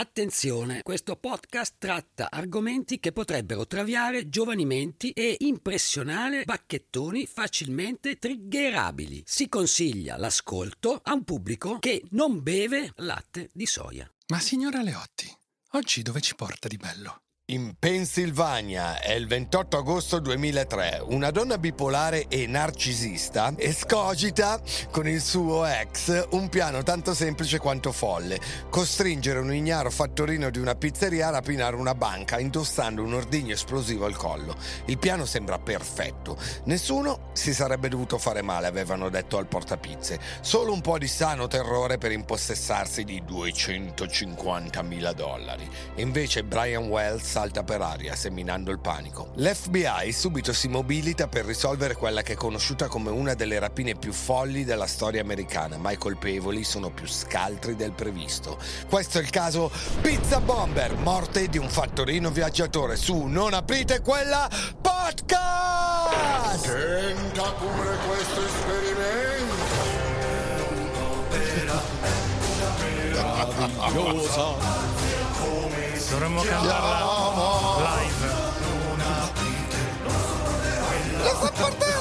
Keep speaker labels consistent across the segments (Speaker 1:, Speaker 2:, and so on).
Speaker 1: Attenzione, questo podcast tratta argomenti che potrebbero traviare giovani menti e impressionare bacchettoni facilmente triggerabili. Si consiglia l'ascolto a un pubblico che non beve latte di soia.
Speaker 2: Ma signora Leotti, oggi dove ci porta di bello?
Speaker 3: In Pennsylvania è il 28 agosto 2003. Una donna bipolare e narcisista escogita con il suo ex un piano tanto semplice quanto folle: costringere un ignaro fattorino di una pizzeria a rapinare una banca indossando un ordigno esplosivo al collo. Il piano sembra perfetto. Nessuno si sarebbe dovuto fare male, avevano detto al portapizze. Solo un po' di sano terrore per impossessarsi di 250 mila dollari. Invece Brian Wells salta per aria, seminando il panico. L'FBI subito si mobilita per risolvere quella che è conosciuta come una delle rapine più folli della storia americana, ma i colpevoli sono più scaltri del previsto. Questo è il caso Pizza Bomber, morte di un fattorino viaggiatore su Non aprite quella podcast!
Speaker 4: Tenta pure questo esperimento.
Speaker 2: Meravigliosa! Dovremmo cantarla live.
Speaker 3: La fa partire!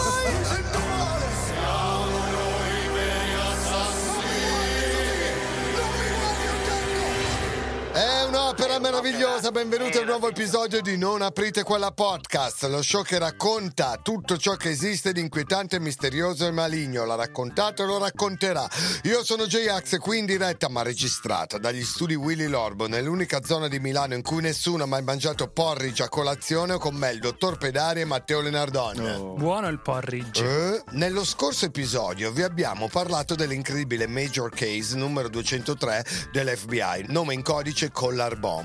Speaker 3: È un'opera meravigliosa, benvenuti a un nuovo episodio di Non aprite quella podcast, lo show che racconta tutto ciò che esiste di inquietante, misterioso e maligno, l'ha raccontato e lo racconterà. Io sono J-Ax, qui in diretta ma registrata dagli studi Willy Lorbo, nell'unica zona di Milano in cui nessuno ha mai mangiato porridge a colazione o con me il dottor Pedari e Matteo Lenardon.
Speaker 2: Buono il porridge.
Speaker 3: Eh? Nello scorso episodio vi abbiamo parlato dell'incredibile Major Case numero 203 dell'FBI, nome in codice Collar Bomb.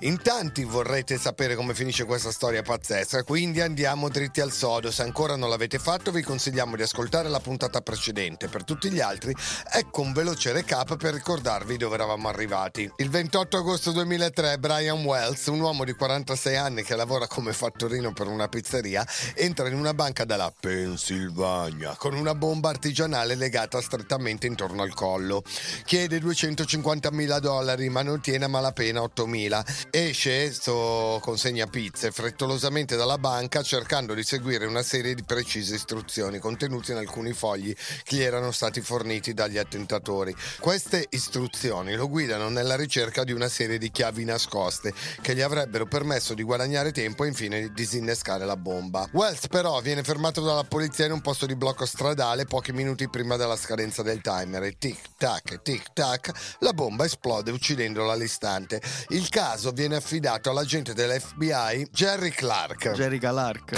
Speaker 3: In tanti vorrete sapere come finisce questa storia pazzesca, quindi andiamo dritti al sodo. Se ancora non l'avete fatto vi consigliamo di ascoltare la puntata precedente. Per tutti gli altri, ecco un veloce recap per ricordarvi dove eravamo arrivati. Il 28 agosto 2003 Brian Wells, un uomo di 46 anni che lavora come fattorino per una pizzeria, entra in una banca della Pennsylvania con una bomba artigianale legata strettamente intorno al collo. Chiede 250 mila dollari ma non tiene a malapena 8.000. Esce, sto consegna pizze, frettolosamente dalla banca cercando di seguire una serie di precise istruzioni contenute in alcuni fogli che gli erano stati forniti dagli attentatori. Queste istruzioni lo guidano nella ricerca di una serie di chiavi nascoste che gli avrebbero permesso di guadagnare tempo e infine di disinnescare la bomba. Wells però viene fermato dalla polizia in un posto di blocco stradale pochi minuti prima della scadenza del timer e tic tac tic tac la bomba esplode uccidendolo all'istante. Il caso viene affidato all'agente dell'FBI Jerry Clark.
Speaker 5: Jerry Galark.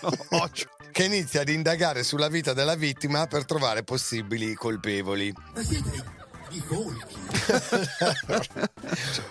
Speaker 3: che inizia ad indagare sulla vita della vittima per trovare possibili colpevoli.
Speaker 4: Ma siete di folchi.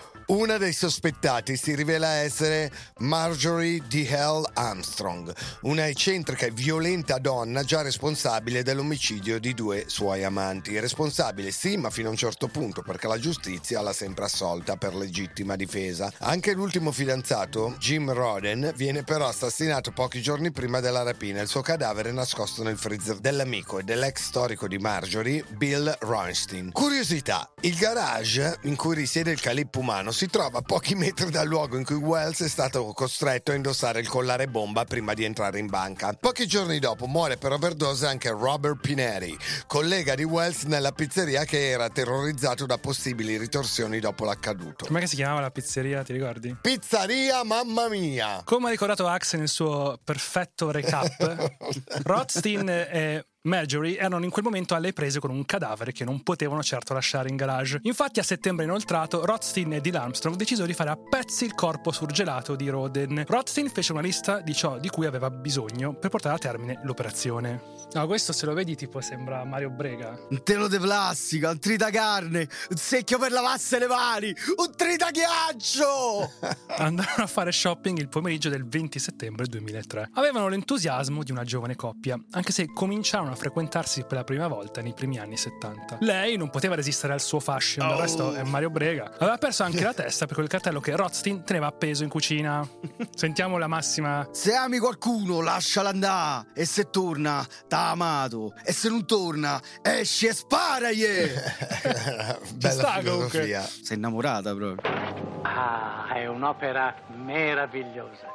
Speaker 3: Una dei sospettati si rivela essere Marjorie D. Hell Armstrong, una eccentrica e violenta donna già responsabile dell'omicidio di due suoi amanti. Responsabile sì, ma fino a un certo punto, perché la giustizia l'ha sempre assolta per legittima difesa. Anche l'ultimo fidanzato, Jim Roden, viene però assassinato pochi giorni prima della rapina. Il suo cadavere è nascosto nel freezer dell'amico e dell'ex storico di Marjorie, Bill Ronstein. Curiosità, il garage in cui risiede il calippo umano si trova a pochi metri dal luogo in cui Wells è stato costretto a indossare il collare bomba prima di entrare in banca. Pochi giorni dopo muore per overdose anche Robert Pineri, collega di Wells nella pizzeria che era terrorizzato da possibili ritorsioni dopo l'accaduto.
Speaker 2: Com'è che si chiamava la pizzeria, ti ricordi?
Speaker 3: Pizzeria mamma mia!
Speaker 2: Come ha ricordato Axe nel suo perfetto recap, Rothstein e Marjorie erano in quel momento alle prese con un cadavere che non potevano certo lasciare in garage. Infatti a settembre inoltrato Rothstein e Dylan Armstrong decisero di fare a pezzi il corpo surgelato di Roden. Rothstein fece una lista di ciò di cui aveva bisogno per portare a termine l'operazione. No, questo se lo vedi tipo sembra Mario Brega.
Speaker 5: Un telo di plastica, un tritacarne, un secchio per lavasse le mani, un tritaghiaccio!
Speaker 2: Andarono a fare shopping il pomeriggio del 20 settembre 2003. Avevano l'entusiasmo di una giovane coppia, anche se cominciarono iniziarono a frequentarsi per la prima volta nei primi anni 70. Lei non poteva resistere al suo fashion, del
Speaker 5: Oh.
Speaker 2: resto è Mario Brega. Aveva perso anche la testa per quel cartello che Rothstein teneva appeso in cucina. Sentiamo la massima.
Speaker 5: Se ami qualcuno, lasciala andare. E se torna, t'ha amato. E se non torna, esci e sparagli.
Speaker 3: Bella
Speaker 2: sta, comunque.
Speaker 3: filosofia.
Speaker 5: Sei innamorata proprio.
Speaker 6: Ah, è un'opera meravigliosa.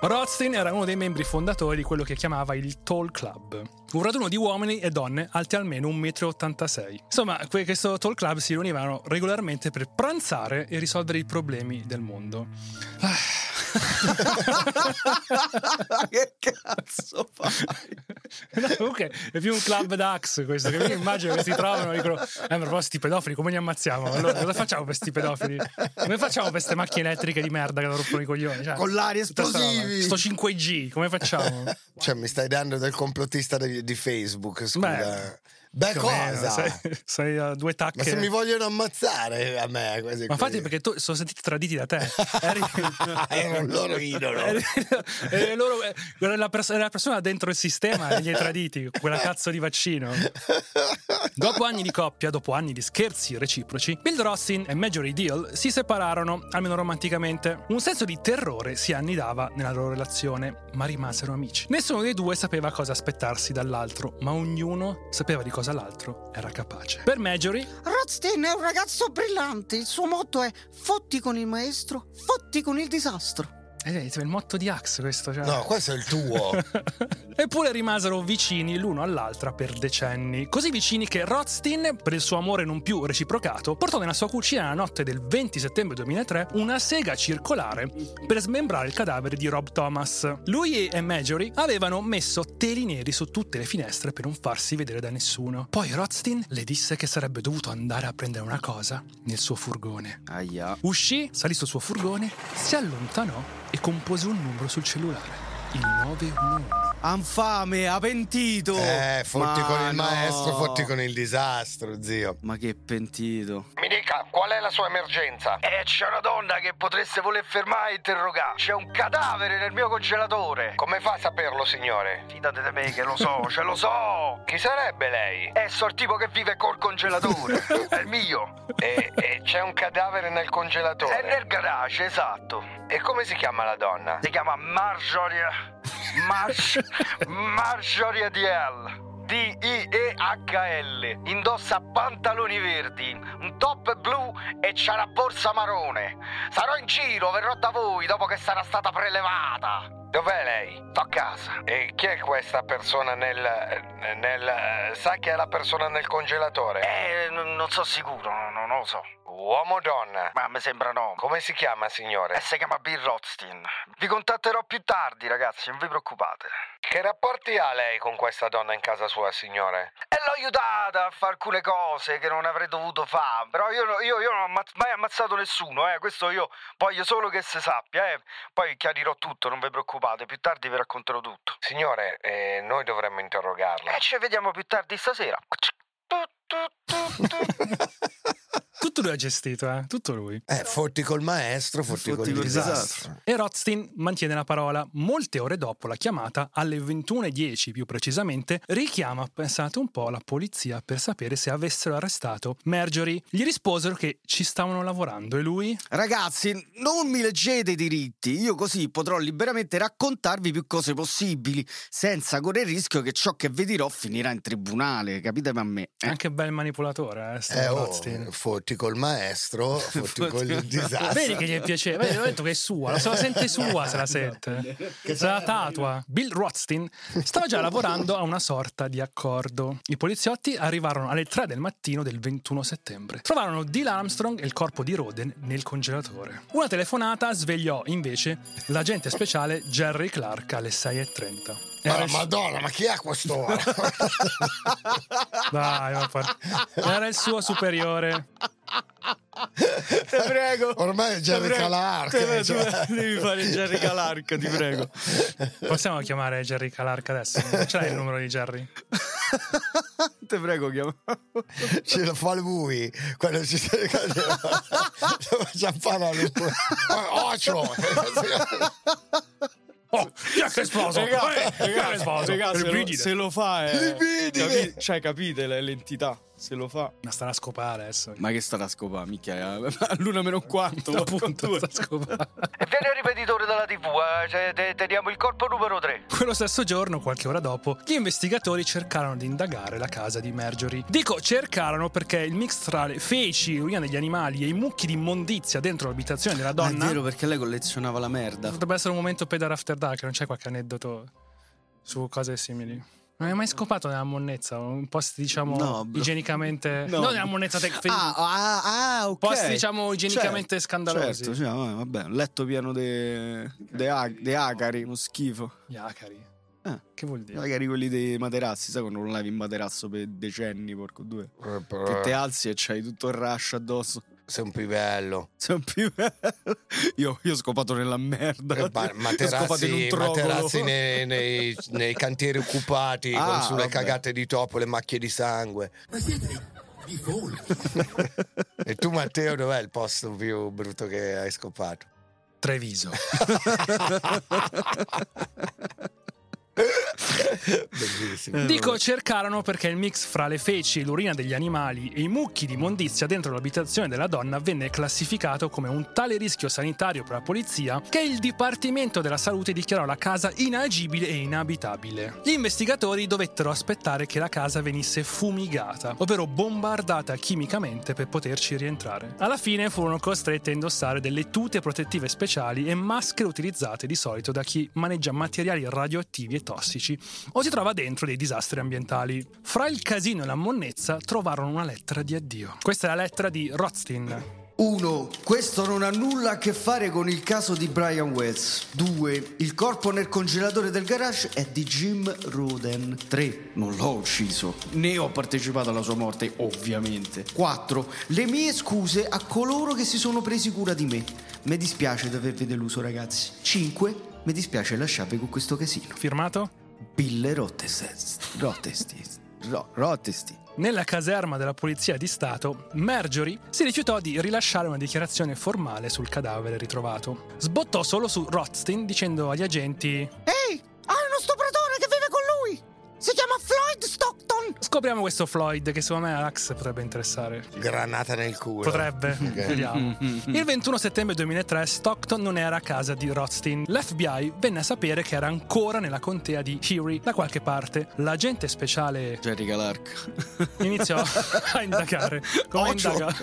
Speaker 2: Rothstein era uno dei membri fondatori di quello che chiamava il Tall Club, un raduno di uomini e donne alti almeno 1,86 m. Insomma, que- questo Tall Club si riunivano regolarmente per pranzare e risolvere i problemi del mondo.
Speaker 5: che cazzo fai?
Speaker 2: No, comunque è più un club d'ax questo, che mi immagino che si trovano e dicono eh ma proprio sti pedofili come li ammazziamo? Allora cosa facciamo per sti pedofili? Come facciamo per queste macchine elettriche di merda che rompono i coglioni? Cioè,
Speaker 5: Con l'aria esplosivi.
Speaker 2: Sto 5G, come facciamo?
Speaker 3: Cioè, mi stai dando del complottista di, di Facebook, scusa.
Speaker 2: Beh,
Speaker 3: Beh, cosa?
Speaker 2: Sei, sei a due tacche.
Speaker 3: Ma se mi vogliono ammazzare a me, così
Speaker 2: Ma infatti perché tu sono sentiti traditi da te. Eri,
Speaker 3: Era un loro idolo.
Speaker 2: eri loro- era la, pers- era la persona dentro il sistema e gli hai traditi, quella cazzo di vaccino. Dopo anni di coppia, dopo anni di scherzi reciproci, Bill Rothstein e Marjorie Deal si separarono, almeno romanticamente. Un senso di terrore si annidava nella loro relazione, ma rimasero amici. Nessuno dei due sapeva cosa aspettarsi dall'altro, ma ognuno sapeva di cosa l'altro era capace. Per Marjorie,
Speaker 7: Rothstein è un ragazzo brillante. Il suo motto è fotti con il maestro, fotti con il disastro.
Speaker 2: Eh, è il motto di Axe questo, cioè.
Speaker 3: No, questo è il tuo.
Speaker 2: Eppure rimasero vicini l'uno all'altra per decenni. Così vicini che Rothstein, per il suo amore non più reciprocato, portò nella sua cucina la notte del 20 settembre 2003 una sega circolare per smembrare il cadavere di Rob Thomas. Lui e Marjorie avevano messo teli neri su tutte le finestre per non farsi vedere da nessuno. Poi Rothstein le disse che sarebbe dovuto andare a prendere una cosa nel suo furgone.
Speaker 5: Aia.
Speaker 2: Uscì, salì sul suo furgone, si allontanò e compose un numero sul cellulare. Il 911.
Speaker 5: Anfame, ha pentito.
Speaker 3: Eh, fotti
Speaker 5: Ma
Speaker 3: con il
Speaker 5: no.
Speaker 3: maestro, fotti con il disastro, zio.
Speaker 5: Ma che pentito.
Speaker 3: Mi dica, qual è la sua emergenza?
Speaker 8: Eh, c'è una donna che potreste voler fermare e interrogare. C'è un cadavere nel mio congelatore.
Speaker 3: Come fa a saperlo, signore?
Speaker 8: Fidate di me che lo so, ce lo so.
Speaker 3: Chi sarebbe lei?
Speaker 8: È so il tipo che vive col congelatore. È il mio.
Speaker 3: E, e c'è un cadavere nel congelatore.
Speaker 8: È nel garage, esatto.
Speaker 3: E come si chiama la donna?
Speaker 8: Si chiama Marjorie. Marsh. Marjorie DL. D-I-E-H-L. Indossa pantaloni verdi, un top blu e c'ha la borsa marrone. Sarò in giro, verrò da voi dopo che sarà stata prelevata.
Speaker 3: Dov'è lei?
Speaker 8: Sto a casa.
Speaker 3: E chi è questa persona nel, nel... Sa chi è la persona nel congelatore?
Speaker 8: Eh, non so sicuro, no- no- non lo so.
Speaker 3: Uomo o donna?
Speaker 8: Ma mi sembra no.
Speaker 3: Come si chiama,
Speaker 8: Eh,
Speaker 3: signore?
Speaker 8: si chiama Bill Rothstein. Vi contatterò più tardi, ragazzi, non vi preoccupate.
Speaker 3: Che rapporti ha lei con questa donna in casa sua, signore?
Speaker 8: E l'ho aiutata a fare alcune cose che non avrei dovuto fare. Però io, io- io non ho ammazz- mai ammazzato nessuno, eh. Questo io voglio solo che si sappia, eh. Poi chiarirò tutto, non vi preoccupate. Più tardi vi racconterò tutto.
Speaker 3: Signore, eh, noi dovremmo interrogarla.
Speaker 8: E ci vediamo più tardi stasera.
Speaker 2: Tutto lui ha gestito, eh? Tutto lui.
Speaker 3: Eh, fotti col maestro, fotti,
Speaker 5: Fotti
Speaker 3: col
Speaker 5: col
Speaker 3: disastro.
Speaker 2: E Rothstein mantiene la parola. Molte ore dopo la chiamata, alle 21.10 più precisamente, richiama, pensate un po', la polizia per sapere se avessero arrestato Marjorie. Gli risposero che ci stavano lavorando e lui...
Speaker 5: Ragazzi, non mi leggete i diritti. Io così potrò liberamente raccontarvi più cose possibili, senza correre il rischio che ciò che vi dirò finirà in tribunale. Capite a me?
Speaker 2: È anche bel manipolatore, eh, sto
Speaker 3: Eh, oh,
Speaker 2: Rothstein.
Speaker 3: fotti col maestro, fotti col disastro.
Speaker 2: Vedi che gli piaceva, Vedi, ho detto che è sua, se la sente sua se la sente, se la tatua. Bill Rothstein stava già lavorando a una sorta di accordo. I poliziotti arrivarono alle 3 del mattino del 21 settembre. Trovarono Dylan Armstrong e il corpo di Roden nel congelatore. Una telefonata svegliò invece l'agente speciale Jerry Clark alle 6.30. Era il-
Speaker 3: Madonna, ma chi è a quest'ora?
Speaker 2: Dai, ma era il suo superiore.
Speaker 5: Te prego.
Speaker 3: Ormai è Jerry. Calarca,
Speaker 5: Te-
Speaker 3: cioè.
Speaker 5: Devi fare Jerry Calarca, ti prego.
Speaker 2: Possiamo chiamare Jerry Clark adesso? Non ce l'hai il numero di Jerry?
Speaker 5: Te prego, chiama.
Speaker 3: Ce lo fa lui quando ci quando lo facciamo fare lui. Oh, Ocio!
Speaker 2: Oh, chi è che Eh, esploso?
Speaker 5: regà, se, lo, se lo fa è... Capi- cioè, capite le- l'entità? Se lo fa...
Speaker 2: Ma starà a scopare adesso.
Speaker 5: Ma che starà a scopare, minchia? A luna meno un quarto.
Speaker 2: Appunto, sta a scopare.
Speaker 8: E vieni al ripetitore della TV, eh, cioè, te- teniamo il corpo numero 3.
Speaker 2: Quello stesso giorno, qualche ora dopo, gli investigatori cercarono di indagare la casa di Marjorie. Dico cercarono perché il mix tra le feci, l'urina degli animali e i mucchi di immondizia dentro l'abitazione della donna
Speaker 5: è vero perché lei collezionava la merda.
Speaker 2: potrebbe essere un momento pedar after dark, non c'è qualche aneddoto su cose simili. Non hai mai scopato nella monnezza? Un post, diciamo,
Speaker 5: No,
Speaker 2: igienicamente.
Speaker 5: No.
Speaker 2: Non nella monnezza tec-
Speaker 5: Ah, ah, ah, ok.
Speaker 2: Posti, diciamo, igienicamente
Speaker 5: Certo,
Speaker 2: scandalosi.
Speaker 5: Certo, cioè, vabbè, un letto pieno di acari, uno schifo.
Speaker 2: Gli acari.
Speaker 5: Eh.
Speaker 2: Che vuol dire?
Speaker 5: Magari quelli dei materassi, sai quando non lavi in materasso per decenni, porco due. Che te alzi e c'hai tutto il rush addosso.
Speaker 3: Sei un pivello.
Speaker 5: Sei un più io, io ho scopato nella merda.
Speaker 3: Eh, ma- Materassi, materassi nei, nei- nei cantieri occupati
Speaker 5: Ah,
Speaker 3: con sulle
Speaker 5: vabbè.
Speaker 3: cagate di topo, le macchie di sangue.
Speaker 4: Ma siete di folchi.
Speaker 3: E tu, Matteo, dov'è il posto più brutto che hai scopato?
Speaker 2: Treviso.
Speaker 3: Bellissimo.
Speaker 2: Dico cercarono perché il mix fra le feci, l'urina degli animali e i mucchi di immondizia dentro l'abitazione della donna venne classificato come un tale rischio sanitario per la polizia che il Dipartimento della Salute dichiarò la casa inagibile e inabitabile. Gli investigatori dovettero aspettare che la casa venisse fumigata, ovvero bombardata chimicamente per poterci rientrare. Alla fine furono costretti a indossare delle tute protettive speciali e maschere utilizzate di solito da chi maneggia materiali radioattivi e tossici o si trova dentro dei disastri ambientali. Fra il casino e la monnezza trovarono una lettera di addio. Questa è la lettera di Rothstein.
Speaker 5: 1. Questo non ha nulla a che fare con il caso di Brian Wells. 2. Il corpo nel congelatore del garage è di Jim Roden. 3. Non l'ho ucciso, né ho partecipato alla sua morte, ovviamente. 4. Le mie scuse a coloro che si sono presi cura di me. Mi dispiace di avervi deluso, ragazzi. 5. Mi dispiace lasciarvi con questo casino.
Speaker 2: Firmato?
Speaker 5: Bill Rottesest. Rottesti. Ro- Rottesti.
Speaker 2: Nella caserma della Polizia di Stato, Marjorie si rifiutò di rilasciare una dichiarazione formale sul cadavere ritrovato. Sbottò solo su Rothstein dicendo agli agenti
Speaker 7: Ehi,
Speaker 2: Scopriamo questo Floyd che secondo me a Rax potrebbe interessare.
Speaker 3: Granata nel culo.
Speaker 2: Potrebbe,
Speaker 3: Ok.
Speaker 2: vediamo. Il 21 settembre 2003 Stockton non era a casa di Rothstein. L'FBI venne a sapere che era ancora nella contea di Erie da qualche parte. L'agente speciale
Speaker 5: Jerry Clark.
Speaker 2: iniziò a indagare. Come
Speaker 5: Ocio.
Speaker 2: indaga?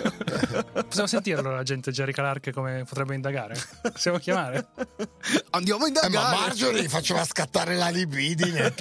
Speaker 2: Possiamo sentirlo l'agente Jerry Clark come potrebbe indagare? Possiamo chiamare?
Speaker 5: Andiamo a
Speaker 3: Eh,
Speaker 5: indagare.
Speaker 3: ma Marjorie faceva scattare la libidine.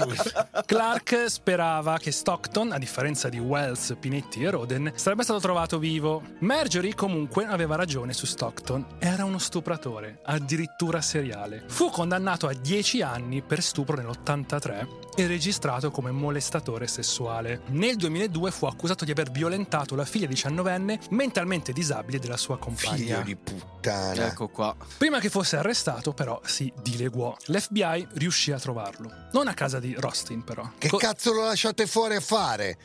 Speaker 2: Clark sperava che Stockton, a differenza di Wells, Pinetti e Roden, sarebbe stato trovato vivo. Marjorie comunque aveva ragione su Stockton. Era uno stupratore, addirittura seriale. Fu condannato a 10 anni per stupro nell'83 e registrato come molestatore sessuale. Nel 2002 fu accusato di aver violentato la figlia 19enne mentalmente disabile della sua compagna.
Speaker 3: Figlio di puttana.
Speaker 5: Ecco qua.
Speaker 2: Prima che fosse arrestato, però, si dileguò. L'FBI riuscì a trovarlo. Non a casa di Rostin, però.
Speaker 3: Che
Speaker 2: Co-
Speaker 3: cazzo lo lasciate fuori a fare?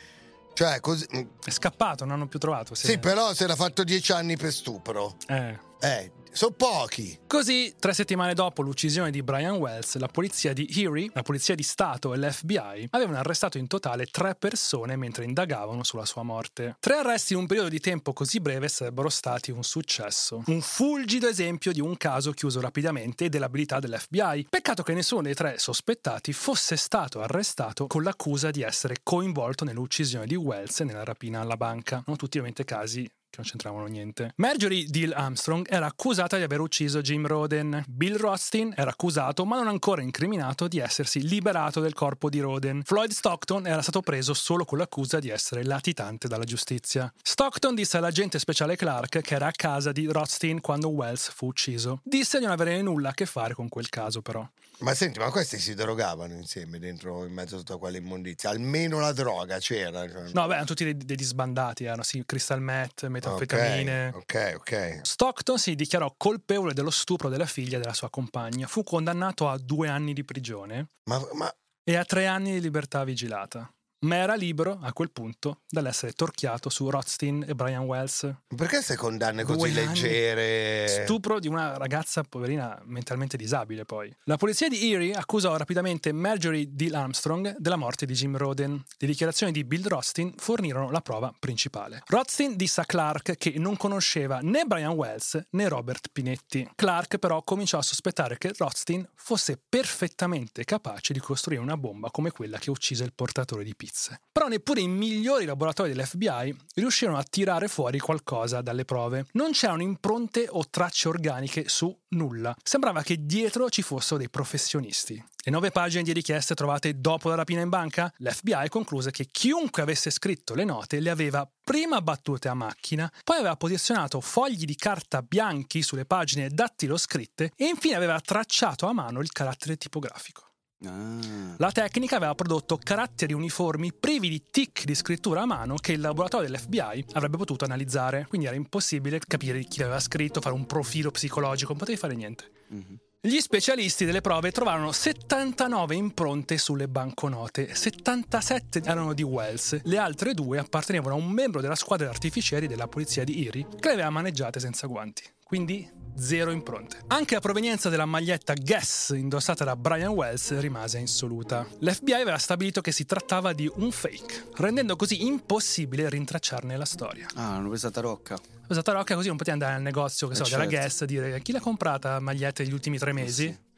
Speaker 3: Cioè, così.
Speaker 2: È scappato, non hanno più trovato.
Speaker 3: Sì, però si era fatto dieci anni per stupro.
Speaker 2: Eh.
Speaker 3: Eh, sono pochi.
Speaker 2: Così, tre settimane dopo l'uccisione di Brian Wells, la polizia di Erie, la polizia di Stato e l'FBI avevano arrestato in totale tre persone mentre indagavano sulla sua morte. Tre arresti in un periodo di tempo così breve sarebbero stati un successo. Un fulgido esempio di un caso chiuso rapidamente e dell'abilità dell'FBI. Peccato che nessuno dei tre sospettati fosse stato arrestato con l'accusa di essere coinvolto nell'uccisione di Wells e nella rapina alla banca. Non tutti ovviamente casi che non c'entravano niente. Marjorie Deal Armstrong era accusata di aver ucciso Jim Roden. Bill Rothstein era accusato, ma non ancora incriminato, di essersi liberato del corpo di Roden. Floyd Stockton era stato preso solo con l'accusa di essere latitante dalla giustizia. Stockton disse all'agente speciale Clark che era a casa di Rothstein quando Wells fu ucciso. Disse di non avere nulla a che fare con quel caso, però.
Speaker 3: Ma senti, ma questi si drogavano insieme dentro in mezzo a tutta quella immondizia. Almeno la droga c'era. cioè.
Speaker 2: No, beh, erano tutti dei- degli sbandati, erano sì, crystal meth, metanfetamine.
Speaker 3: Ok, ok.
Speaker 2: Stockton si dichiarò colpevole dello stupro della figlia della sua compagna. Fu condannato a due anni di prigione
Speaker 3: Ma, ma
Speaker 2: e a tre anni di libertà vigilata. Ma era libero a quel punto dall'essere torchiato su Rothstein e Brian Wells.
Speaker 3: Perché queste condanne così leggere?
Speaker 2: Stupro di una ragazza poverina mentalmente disabile poi. La polizia di Erie accusò rapidamente Marjorie D. Armstrong della morte di Jim Roden. Le dichiarazioni di Bill Rothstein fornirono la prova principale. Rothstein disse a Clark che non conosceva né Brian Wells né Robert Pinetti. Clark però cominciò a sospettare che Rothstein fosse perfettamente capace di costruire una bomba come quella che uccise il portatore di pizze. Però neppure i migliori laboratori dell'FBI riuscirono a tirare fuori qualcosa dalle prove. Non c'erano impronte o tracce organiche su nulla. Sembrava che dietro ci fossero dei professionisti. Le nove pagine di richieste trovate dopo la rapina in banca? L'FBI concluse che chiunque avesse scritto le note le aveva prima battute a macchina, poi aveva posizionato fogli di carta bianchi sulle pagine dattiloscritte e infine aveva tracciato a mano il carattere tipografico.
Speaker 5: Ah.
Speaker 2: La tecnica aveva prodotto caratteri uniformi privi di tic di scrittura a mano che il laboratorio dell'FBI avrebbe potuto analizzare, quindi era impossibile capire chi aveva scritto, fare un profilo psicologico, non potevi fare niente.
Speaker 5: Mhm.
Speaker 2: Gli specialisti delle prove trovarono 79 impronte sulle banconote, 77 erano di Wells, le altre due appartenevano a un membro della squadra artificieri della polizia di Erie che le aveva maneggiate senza guanti. Quindi zero impronte. Anche la provenienza della maglietta Guess indossata da Brian Wells rimase insoluta. L'FBI aveva stabilito che si trattava di un fake, rendendo così impossibile rintracciarne la storia.
Speaker 5: Ah, hanno preso a rocca.
Speaker 2: Usata rocca così non potevi andare al negozio che
Speaker 5: Eh,
Speaker 2: so, della
Speaker 5: certo.
Speaker 2: Guess e dire chi l'ha comprata la maglietta degli ultimi tre mesi.
Speaker 5: sì.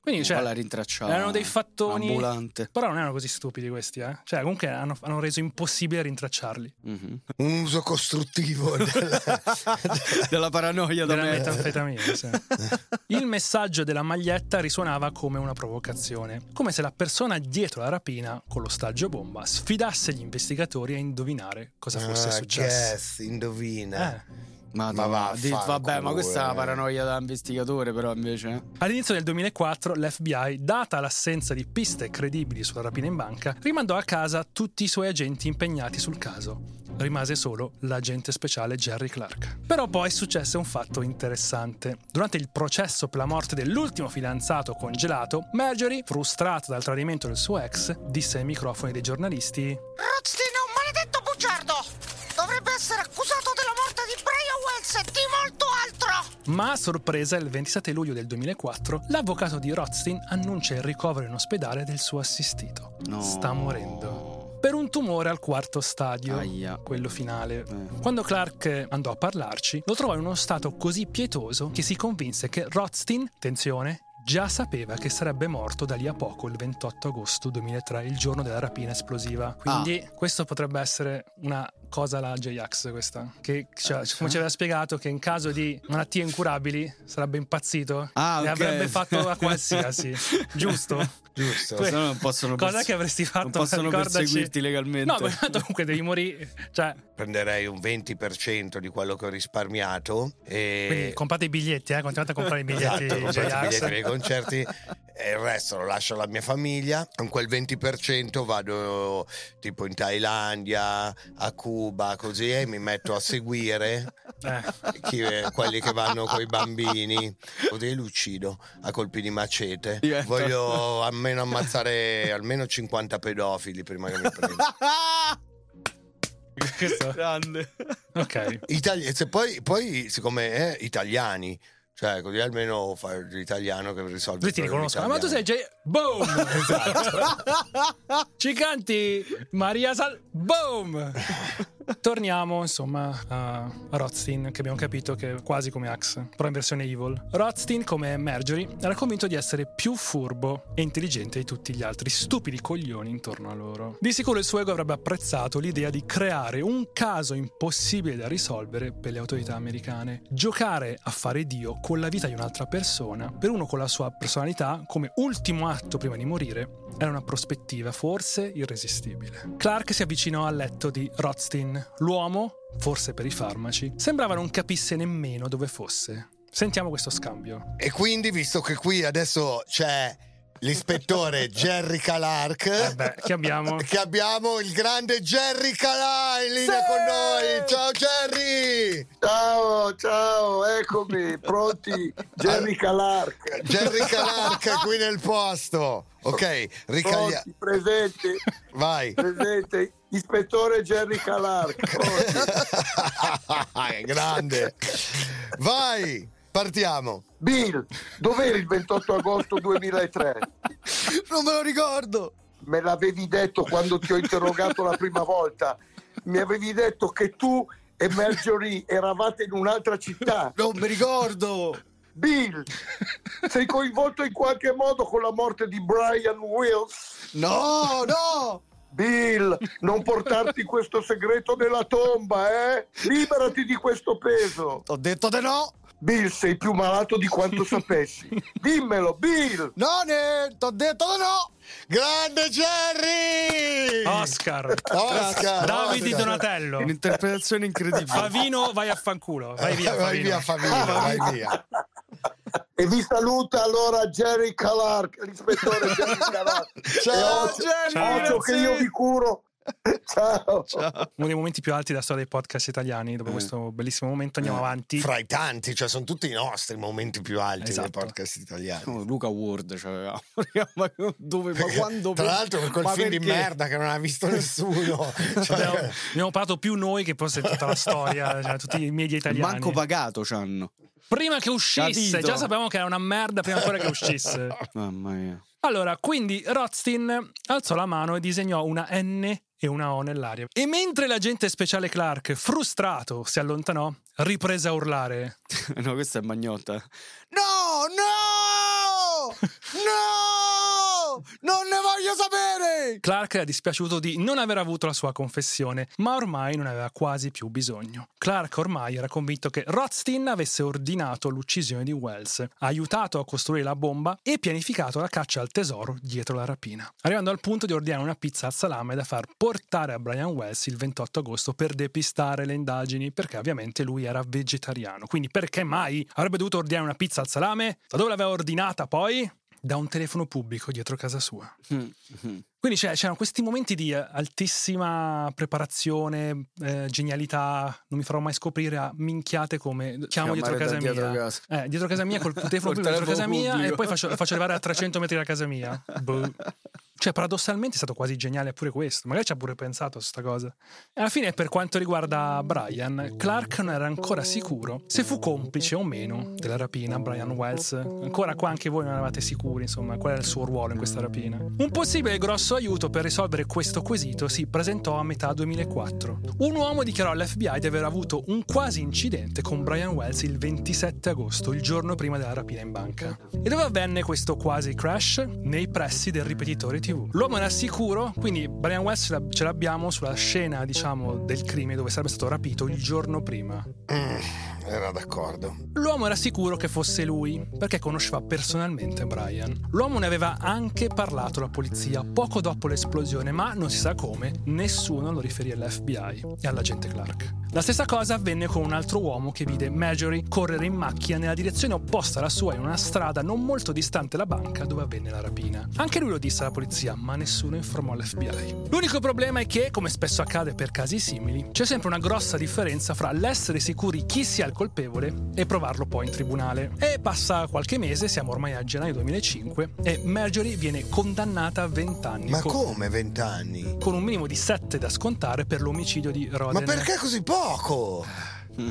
Speaker 2: Quindi cioè,
Speaker 5: la rintracciava
Speaker 2: erano dei fattoni
Speaker 5: ambulante.
Speaker 2: Però non erano così stupidi questi, eh. Cioè, comunque hanno, hanno reso impossibile rintracciarli.
Speaker 5: Mhm.
Speaker 3: Un uso costruttivo della...
Speaker 5: Della paranoia da
Speaker 2: Della
Speaker 5: me.
Speaker 2: metanfetamina, sì. Il messaggio della maglietta risuonava come una provocazione, come se la persona dietro la rapina con lo stagio bomba sfidasse gli investigatori a indovinare cosa fosse
Speaker 3: Ah,
Speaker 2: successo.
Speaker 3: guess, indovina.
Speaker 2: Eh.
Speaker 5: Ma,
Speaker 3: Ma vaffanculo,
Speaker 5: di- vabbè, ma questa è la paranoia da investigatore, però invece.
Speaker 2: All'inizio del 2004 l'FBI, data l'assenza di piste credibili sulla rapina in banca, rimandò a casa tutti i suoi agenti impegnati sul caso. Rimase solo l'agente speciale Jerry Clark. Però poi successe un fatto interessante. Durante il processo per la morte dell'ultimo fidanzato congelato, Marjorie, frustrata dal tradimento del suo ex, disse ai microfoni dei giornalisti
Speaker 7: Rothstein E di molto altro!
Speaker 2: Ma a sorpresa, il 27 luglio del 2004, l'avvocato di Rothstein annuncia il ricovero in ospedale del suo assistito.
Speaker 5: No.
Speaker 2: Sta morendo. Per un tumore al quarto stadio,
Speaker 5: Aia.
Speaker 2: quello finale.
Speaker 5: Eh.
Speaker 2: Quando Clark andò a parlarci, lo trovò in uno stato così pietoso che si convinse che Rothstein, attenzione, già sapeva che sarebbe morto da lì a poco il 28 agosto 2003, il giorno della rapina esplosiva. Quindi
Speaker 5: Ah.
Speaker 2: questo potrebbe essere una cosa la J-Ax questa, che cioè,
Speaker 5: Eh,
Speaker 2: come ci aveva spiegato che in caso di malattie incurabili sarebbe impazzito
Speaker 5: Ah,
Speaker 2: e
Speaker 5: ok.
Speaker 2: avrebbe fatto a qualsiasi, giusto?
Speaker 3: Giusto.
Speaker 5: No non possono
Speaker 2: Cosa
Speaker 5: perse-
Speaker 2: che avresti fatto?
Speaker 5: Non possono
Speaker 2: Ricordaci-
Speaker 5: perseguirti legalmente.
Speaker 2: No, ma comunque devi morire. Cioè,
Speaker 3: Prenderei un 20% di quello che ho risparmiato e...
Speaker 2: quindi comprate i biglietti, eh? Continuate a comprare i biglietti
Speaker 3: Esatto, comprate i biglietti dei concerti e il resto lo lascio alla mia famiglia. Con quel 20% vado tipo in Thailandia, a Cuba, così e mi metto a seguire
Speaker 2: Eh.
Speaker 3: chi- quelli che vanno con i bambini. Così li uccido a colpi di macete.
Speaker 5: Diventa-
Speaker 3: Voglio almeno ammazzare almeno 50 pedofili prima che mi prendano.
Speaker 5: Grande.
Speaker 2: Ok.
Speaker 3: Itali- se poi, poi, siccome è italiani, cioè così almeno fa l'italiano che risolve
Speaker 2: Così ti riconoscono. Ma tu sei. J. Boom!
Speaker 3: Esatto.
Speaker 2: Ci canti Maria Sal. Boom! Torniamo insomma a Rothstein, che abbiamo capito che è quasi come Axe, però in versione evil. Rothstein, come Marjorie, era convinto di essere più furbo e intelligente di tutti gli altri stupidi coglioni intorno a loro. Di sicuro il suo ego avrebbe apprezzato l'idea di creare un caso impossibile da risolvere per le autorità americane. Giocare a fare Dio con la vita di un'altra persona, per uno con la sua personalità, come ultimo atto prima di morire, era una prospettiva forse irresistibile. Clark si avvicinò al letto di Rothstein. L'uomo, forse per i farmaci, sembrava non capisse nemmeno dove fosse. Sentiamo questo scambio.
Speaker 3: E quindi, visto che qui adesso c'è l'ispettore Jerry Calark,
Speaker 2: Eh beh, che abbiamo?
Speaker 3: che abbiamo il grande Jerry Calà in linea
Speaker 2: Sì!
Speaker 3: con noi. Ciao Jerry!
Speaker 9: Ciao, Ciao, eccomi, pronti? Jerry Calarca.
Speaker 3: Jerry Calarca qui nel posto. Ok, ricaglia.
Speaker 9: Pronti, presente,
Speaker 3: Vai.
Speaker 9: presente, ispettore Jerry pronti?
Speaker 3: Grande. Vai, partiamo.
Speaker 9: Bill, dov'eri il 28 agosto 2003?
Speaker 5: Non me lo ricordo.
Speaker 9: Me l'avevi detto quando ti ho interrogato la prima volta. Mi avevi detto che tu e Marjorie eravate in un'altra città.
Speaker 5: Non mi ricordo.
Speaker 9: Bill, sei coinvolto in qualche modo con la morte di Brian Wills?
Speaker 5: No, no.
Speaker 9: Bill, non portarti questo segreto nella tomba, eh? Liberati di questo peso.
Speaker 5: Ho detto di no.
Speaker 9: Bill, sei più malato di quanto sapessi. Dimmelo, Bill.
Speaker 5: No, ne, t'ho detto no.
Speaker 3: Grande Jerry!
Speaker 2: Oscar.
Speaker 3: Oscar!
Speaker 2: Davide
Speaker 3: Oscar.
Speaker 2: Donatello.
Speaker 5: Un'interpretazione incredibile.
Speaker 2: Favino, vai a fanculo. Vai via,
Speaker 3: vai
Speaker 2: Favino.
Speaker 3: via Favino, vai via.
Speaker 9: E vi saluta allora Jerry Calark, l'ispettore Jerry Calark.
Speaker 3: Ciao,
Speaker 9: E
Speaker 5: Jerry,
Speaker 9: occhio che io vi curo. Ciao.
Speaker 2: Uno dei momenti più alti della storia dei podcast italiani. Dopo questo bellissimo momento andiamo avanti.
Speaker 3: Fra i tanti, cioè sono tutti i nostri momenti più alti
Speaker 2: Esatto.
Speaker 3: dei podcast italiani.
Speaker 5: Oh, Luca Ward c'avevamo. ma dove, ma quando
Speaker 3: Tra l'altro per quel
Speaker 5: ma
Speaker 3: film di
Speaker 5: perché?
Speaker 3: merda che non ha visto nessuno. Cioè,
Speaker 2: Abbiamo, abbiamo parlato più noi che forse tutta la storia, cioè, tutti i media italiani.
Speaker 5: Manco pagato c'hanno.
Speaker 2: prima che uscisse,
Speaker 5: Capito.
Speaker 2: già sapevamo che era una merda prima ancora che uscisse.
Speaker 5: Mamma mia.
Speaker 2: Allora, quindi Rothstein alzò la mano e disegnò una N e una O nell'aria. E mentre l'agente speciale Clark, frustrato, si allontanò, riprese a urlare.
Speaker 5: No, questa è Magnotta. No, no! No! Non ne voglio sapere!
Speaker 2: Clark era dispiaciuto di non aver avuto la sua confessione, ma ormai non aveva quasi più bisogno. Clark ormai era convinto che Rothstein avesse ordinato l'uccisione di Wells, aiutato a costruire la bomba e pianificato la caccia al tesoro dietro la rapina, arrivando al punto di ordinare una pizza al salame da far portare a Brian Wells il 28 agosto per depistare le indagini, perché ovviamente lui era vegetariano. Quindi perché mai avrebbe dovuto ordinare una pizza al salame? Da dove l'aveva ordinata poi? Da un telefono pubblico dietro casa sua. Quindi c'erano questi momenti di eh, altissima preparazione, eh, genialità, non mi farò mai scoprire a minchiate come chiamo dietro
Speaker 5: Chiamare
Speaker 2: casa
Speaker 5: dietro
Speaker 2: mia.
Speaker 5: casa.
Speaker 2: Eh, dietro casa mia col telefono pubblico dietro casa
Speaker 5: telefono
Speaker 2: mia
Speaker 5: pubblico.
Speaker 2: e poi faccio, faccio arrivare a 300 metri da casa mia. Boh. Cioè, paradossalmente è stato quasi geniale pure questo. Magari ci ha pure pensato a sta cosa. E alla fine, per quanto riguarda Brian, Clark non era ancora sicuro se fu complice o meno della rapina Brian Wells. Ancora qua anche voi non eravate sicuri, insomma, qual era il suo ruolo in questa rapina. Un possibile grosso aiuto per risolvere questo quesito si presentò a metà 2004. Un uomo dichiarò all'FBI di aver avuto un quasi incidente con Brian Wells il 27 agosto, il giorno prima della rapina in banca. E dove avvenne questo quasi crash? Nei pressi del ripetitore TV. L'uomo era sicuro, quindi Brian Wells ce l'ab- ce l'abbiamo sulla scena, diciamo, del crimine dove sarebbe stato rapito il giorno prima.
Speaker 3: Era d'accordo.
Speaker 2: L'uomo era sicuro che fosse lui, perché conosceva personalmente Brian. L'uomo ne aveva anche parlato alla polizia poco dopo l'esplosione, ma non si sa come, nessuno lo riferì all'FBI e all'agente Clark. La stessa cosa avvenne con un altro uomo che vide Marjorie correre in macchina nella direzione opposta alla sua in una strada non molto distante dalla banca dove avvenne la rapina. Anche lui lo disse alla polizia, ma nessuno informò l'FBI. L'unico problema è che, come spesso accade per casi simili, c'è sempre una grossa differenza fra l'essere sicuri chi sia il colpevole e provarlo poi in tribunale. E passa qualche mese, siamo ormai a gennaio 2005, e Marjorie viene condannata a 20 anni.
Speaker 3: Ma
Speaker 2: con,
Speaker 3: come vent'anni?
Speaker 2: con un minimo di 7 da scontare per l'omicidio di Roden.
Speaker 3: Ma perché così poco?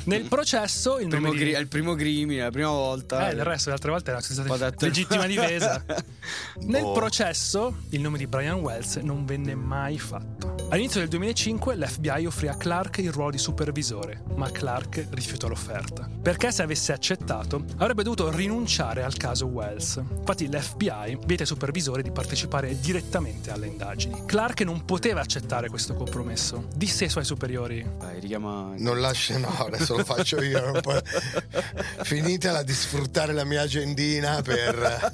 Speaker 2: Nel processo il
Speaker 5: primo,
Speaker 2: nome di...
Speaker 5: gri- è il primo crimine, la prima volta.
Speaker 2: Eh, il resto le altre volte era stata legittima difesa. Nel
Speaker 3: Boh.
Speaker 2: processo il nome di Brian Wells non venne mai fatto. All'inizio del 2005 l'FBI offrì a Clark il ruolo di supervisore, ma Clark rifiutò l'offerta. Perché se avesse accettato avrebbe dovuto rinunciare al caso Wells. Infatti l'FBI vieta ai supervisori di partecipare direttamente alle indagini. Clark non poteva accettare questo compromesso. Disse ai suoi superiori
Speaker 5: Dai, richiama.
Speaker 3: Non lascio, no, adesso lo faccio io. Finitela di sfruttare la mia agendina per,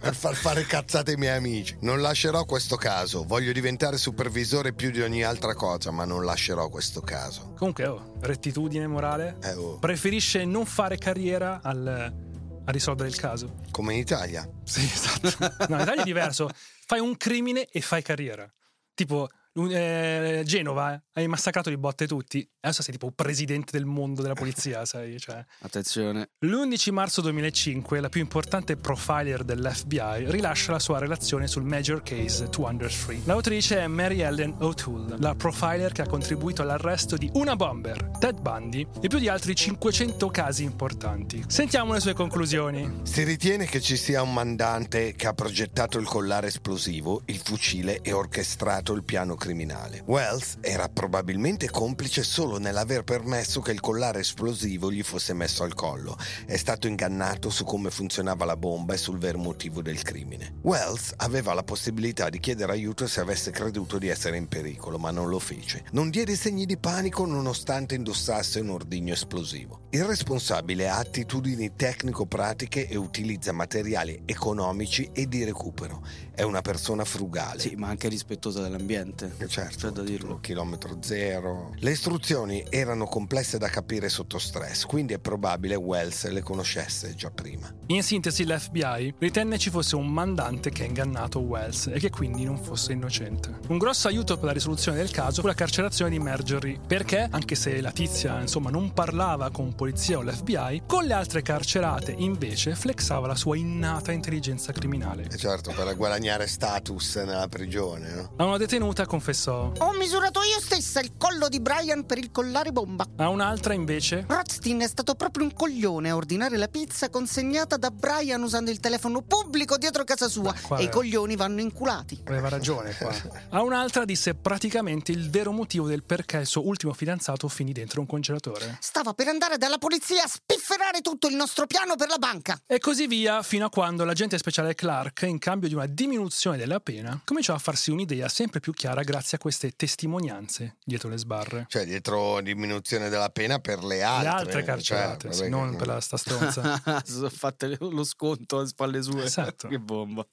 Speaker 3: per far fare cazzate ai miei amici. Non lascerò questo caso. Voglio diventare supervisore più di ogni altra cosa, ma non lascerò questo caso.
Speaker 2: Comunque, oh, rettitudine morale.
Speaker 3: Eh, oh,
Speaker 2: Preferisce non fare carriera al- a risolvere il caso.
Speaker 3: come in Italia.
Speaker 2: Sì, esatto. No, in Italia è diverso. Fai un crimine e fai carriera. Tipo, eh, Genova, hai massacrato di botte tutti. Adesso sei tipo presidente del mondo della polizia, sai? Cioè.
Speaker 5: Attenzione.
Speaker 2: L'11 marzo 2005, la più importante profiler dell'FBI rilascia la sua relazione sul Major Case 203. L'autrice è Mary Ellen O'Toole, la profiler che ha contribuito all'arresto di una bomber, Ted Bundy, e più di altri 500 casi importanti. Sentiamo le sue conclusioni.
Speaker 3: Si ritiene che ci sia un mandante che ha progettato il collare esplosivo, il fucile e orchestrato il piano criminale. Wells era probabilmente complice solo nell'aver permesso che il collare esplosivo gli fosse messo al collo. È stato ingannato su come funzionava la bomba e sul vero motivo del crimine. Wells aveva la possibilità di chiedere aiuto se avesse creduto di essere in pericolo, ma non lo fece. Non diede segni di panico nonostante indossasse un ordigno esplosivo. Il responsabile ha attitudini tecnico-pratiche e utilizza materiali economici e di recupero. È una persona frugale.
Speaker 5: Sì, ma anche rispettosa dell'ambiente.
Speaker 3: Certo,
Speaker 5: C'è da dirlo.
Speaker 3: chilometro zero. Le istruzioni erano complesse da capire sotto stress, quindi è probabile Wells le conoscesse già prima.
Speaker 2: In sintesi, l'FBI ritenne ci fosse un mandante che ha ingannato Wells e che quindi non fosse innocente. Un grosso aiuto per la risoluzione del caso fu la carcerazione di Marjorie, perché, anche se la tizia insomma non parlava con polizia o l'FBI, con le altre carcerate invece flexava la sua innata intelligenza criminale.
Speaker 3: E certo, per guadagnare status nella prigione, no?
Speaker 2: A una detenuta confessò,
Speaker 7: Ho misurato io stessa il collo di Brian per il collare bomba.
Speaker 2: a un'altra invece
Speaker 7: Rothstein è stato proprio un coglione a ordinare la pizza consegnata da Brian usando il telefono pubblico dietro casa sua.
Speaker 2: Qua
Speaker 7: E
Speaker 2: è-
Speaker 7: i coglioni vanno inculati.
Speaker 2: aveva ragione qua. A un'altra disse praticamente il vero motivo del perché il suo ultimo fidanzato finì dentro un congelatore.
Speaker 7: Stava per andare dalla polizia a spifferare tutto il nostro piano per la banca.
Speaker 2: E così via fino a quando l'agente speciale Clark, in cambio di una diminuzione della pena, cominciò a farsi un'idea sempre più chiara grazie a queste testimonianze dietro le sbarre.
Speaker 3: Cioè, dietro diminuzione della pena per le altre.
Speaker 2: Le altre carcerate,
Speaker 3: cioè,
Speaker 2: sì, non
Speaker 3: che-
Speaker 2: per la sta stronza.
Speaker 5: sono fatte lo sconto alle spalle sue.
Speaker 2: Esatto.
Speaker 5: che bomba.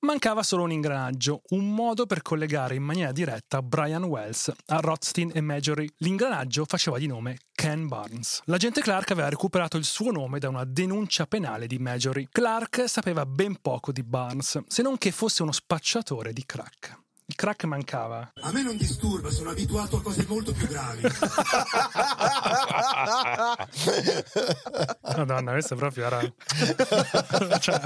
Speaker 2: Mancava solo un ingranaggio, un modo per collegare in maniera diretta Brian Wells a Rothstein e Majory. L'ingranaggio faceva di nome Ken Barnes. L'agente Clark aveva recuperato il suo nome da una denuncia penale di Majory. Clark sapeva ben poco di Barnes, se non che fosse uno spacciatore di crack. Il crack mancava.
Speaker 4: A me non disturba, sono abituato a cose molto più gravi.
Speaker 2: Madonna, questo proprio era. Cioè,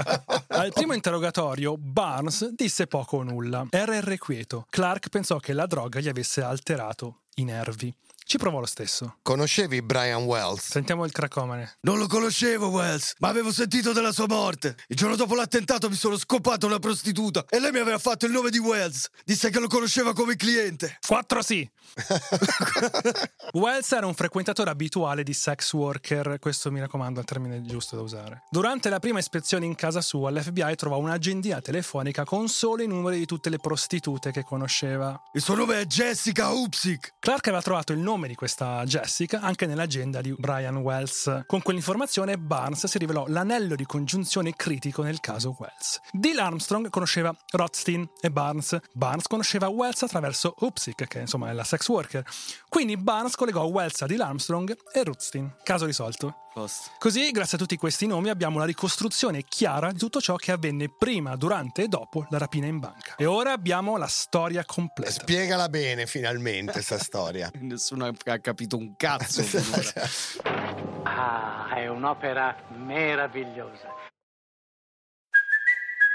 Speaker 2: al primo interrogatorio, Barnes disse poco o nulla. Era irrequieto. Clark pensò che la droga gli avesse alterato i nervi. Ci provò lo stesso.
Speaker 3: Conoscevi Brian Wells?
Speaker 2: Sentiamo il cracomane.
Speaker 5: Non lo conoscevo Wells, ma avevo sentito della sua morte. Il giorno dopo l'attentato mi sono scopato una prostituta e lei mi aveva fatto il nome di Wells. Disse che lo conosceva come cliente.
Speaker 2: 4 sì. Wells era un frequentatore abituale di sex worker, questo mi raccomando è il termine giusto da usare. Durante la prima ispezione in casa sua, l'FBI trovò un'agendina telefonica con solo i numeri di tutte le prostitute che conosceva.
Speaker 5: Il suo nome è Jessica Upsick.
Speaker 2: Clark aveva trovato il nome di questa Jessica anche nell'agenda di Brian Wells. Con quell'informazione Barnes si rivelò l'anello di congiunzione critico nel caso Wells. Dill Armstrong conosceva Rothstein e Barnes. Barnes conosceva Wells attraverso Upsick, che insomma è la sex worker. Quindi Barnes collegò Wells a Dill Armstrong e Rothstein. Caso risolto. Così, grazie a tutti questi nomi, abbiamo la ricostruzione chiara di tutto ciò che avvenne prima, durante e dopo la rapina in banca. E ora abbiamo la storia completa.
Speaker 3: Spiegala bene finalmente sta storia.
Speaker 5: Nessuno ha capito un cazzo.
Speaker 6: Ah, è un'opera meravigliosa.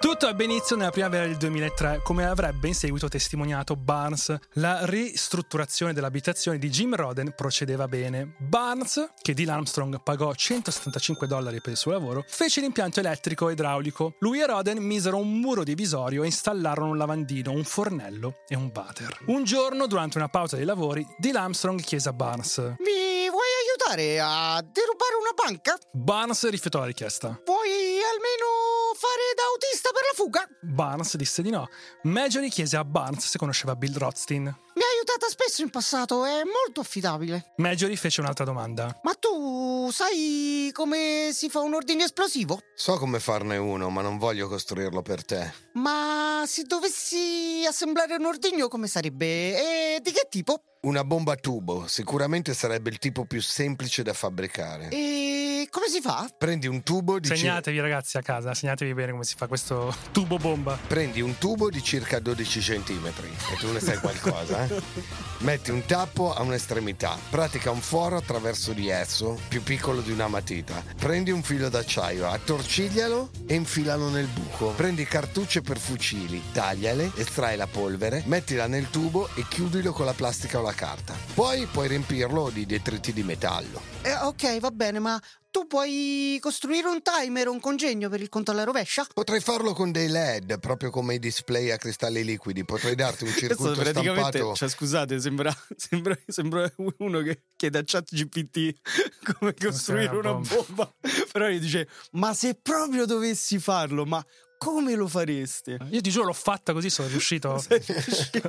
Speaker 2: Tutto ebbe inizio nella primavera del 2003, come avrebbe in seguito testimoniato Barnes. La ristrutturazione dell'abitazione di Jim Roden procedeva bene. Barnes, che Dean Armstrong pagò 175 dollari per il suo lavoro, fece l'impianto elettrico e idraulico. Lui e Roden misero un muro divisorio e installarono un lavandino, un fornello e un water. Un giorno, durante una pausa dei lavori, Dean Armstrong chiese a Barnes.
Speaker 7: Mi vuoi aiutare a derubare una banca?
Speaker 2: Barnes rifiutò la richiesta.
Speaker 7: Vuoi almeno fare da autista per la fuga?
Speaker 2: Barnes disse di no. Marjorie chiese a Barnes se conosceva Bill Rothstein.
Speaker 7: Mi ha aiutata spesso in passato, è molto affidabile.
Speaker 2: Marjorie fece un'altra domanda.
Speaker 7: Ma tu sai come si fa un ordine esplosivo?
Speaker 3: So come farne uno, ma non voglio costruirlo per te.
Speaker 7: Ma se dovessi assemblare un ordigno come sarebbe? E di che tipo?
Speaker 3: Una bomba a tubo sicuramente sarebbe il tipo più semplice da fabbricare.
Speaker 7: E come si fa?
Speaker 3: Prendi un tubo di circa
Speaker 2: Segnatevi ragazzi a casa, segnatevi bene come si fa questo tubo bomba.
Speaker 3: Prendi un tubo di circa 12 cm e tu ne sai qualcosa, eh? Metti un tappo a un'estremità, pratica un foro attraverso di esso, più piccolo di una matita. Prendi un filo d'acciaio, attorciglialo e infilalo nel buco. Prendi cartucce per fucili, tagliale, estrai la polvere, mettila nel tubo e chiudilo con la plastica o la carta. Poi puoi riempirlo di detriti di metallo.
Speaker 7: Eh, ok, va bene, ma tu puoi costruire un timer o un congegno per il conto alla rovescia?
Speaker 3: Potrei farlo con dei LED, proprio come i display a cristalli liquidi. Potrei darti un circuito
Speaker 5: Questo praticamente,
Speaker 3: stampato.
Speaker 5: cioè, scusate, sembra, sembra, sembra uno che chiede a chat GPT come costruire
Speaker 2: una
Speaker 5: una bomba. Però gli dice, ma se proprio dovessi farlo, ma come lo faresti?
Speaker 2: Io ti giuro l'ho fatta così, sono riuscito.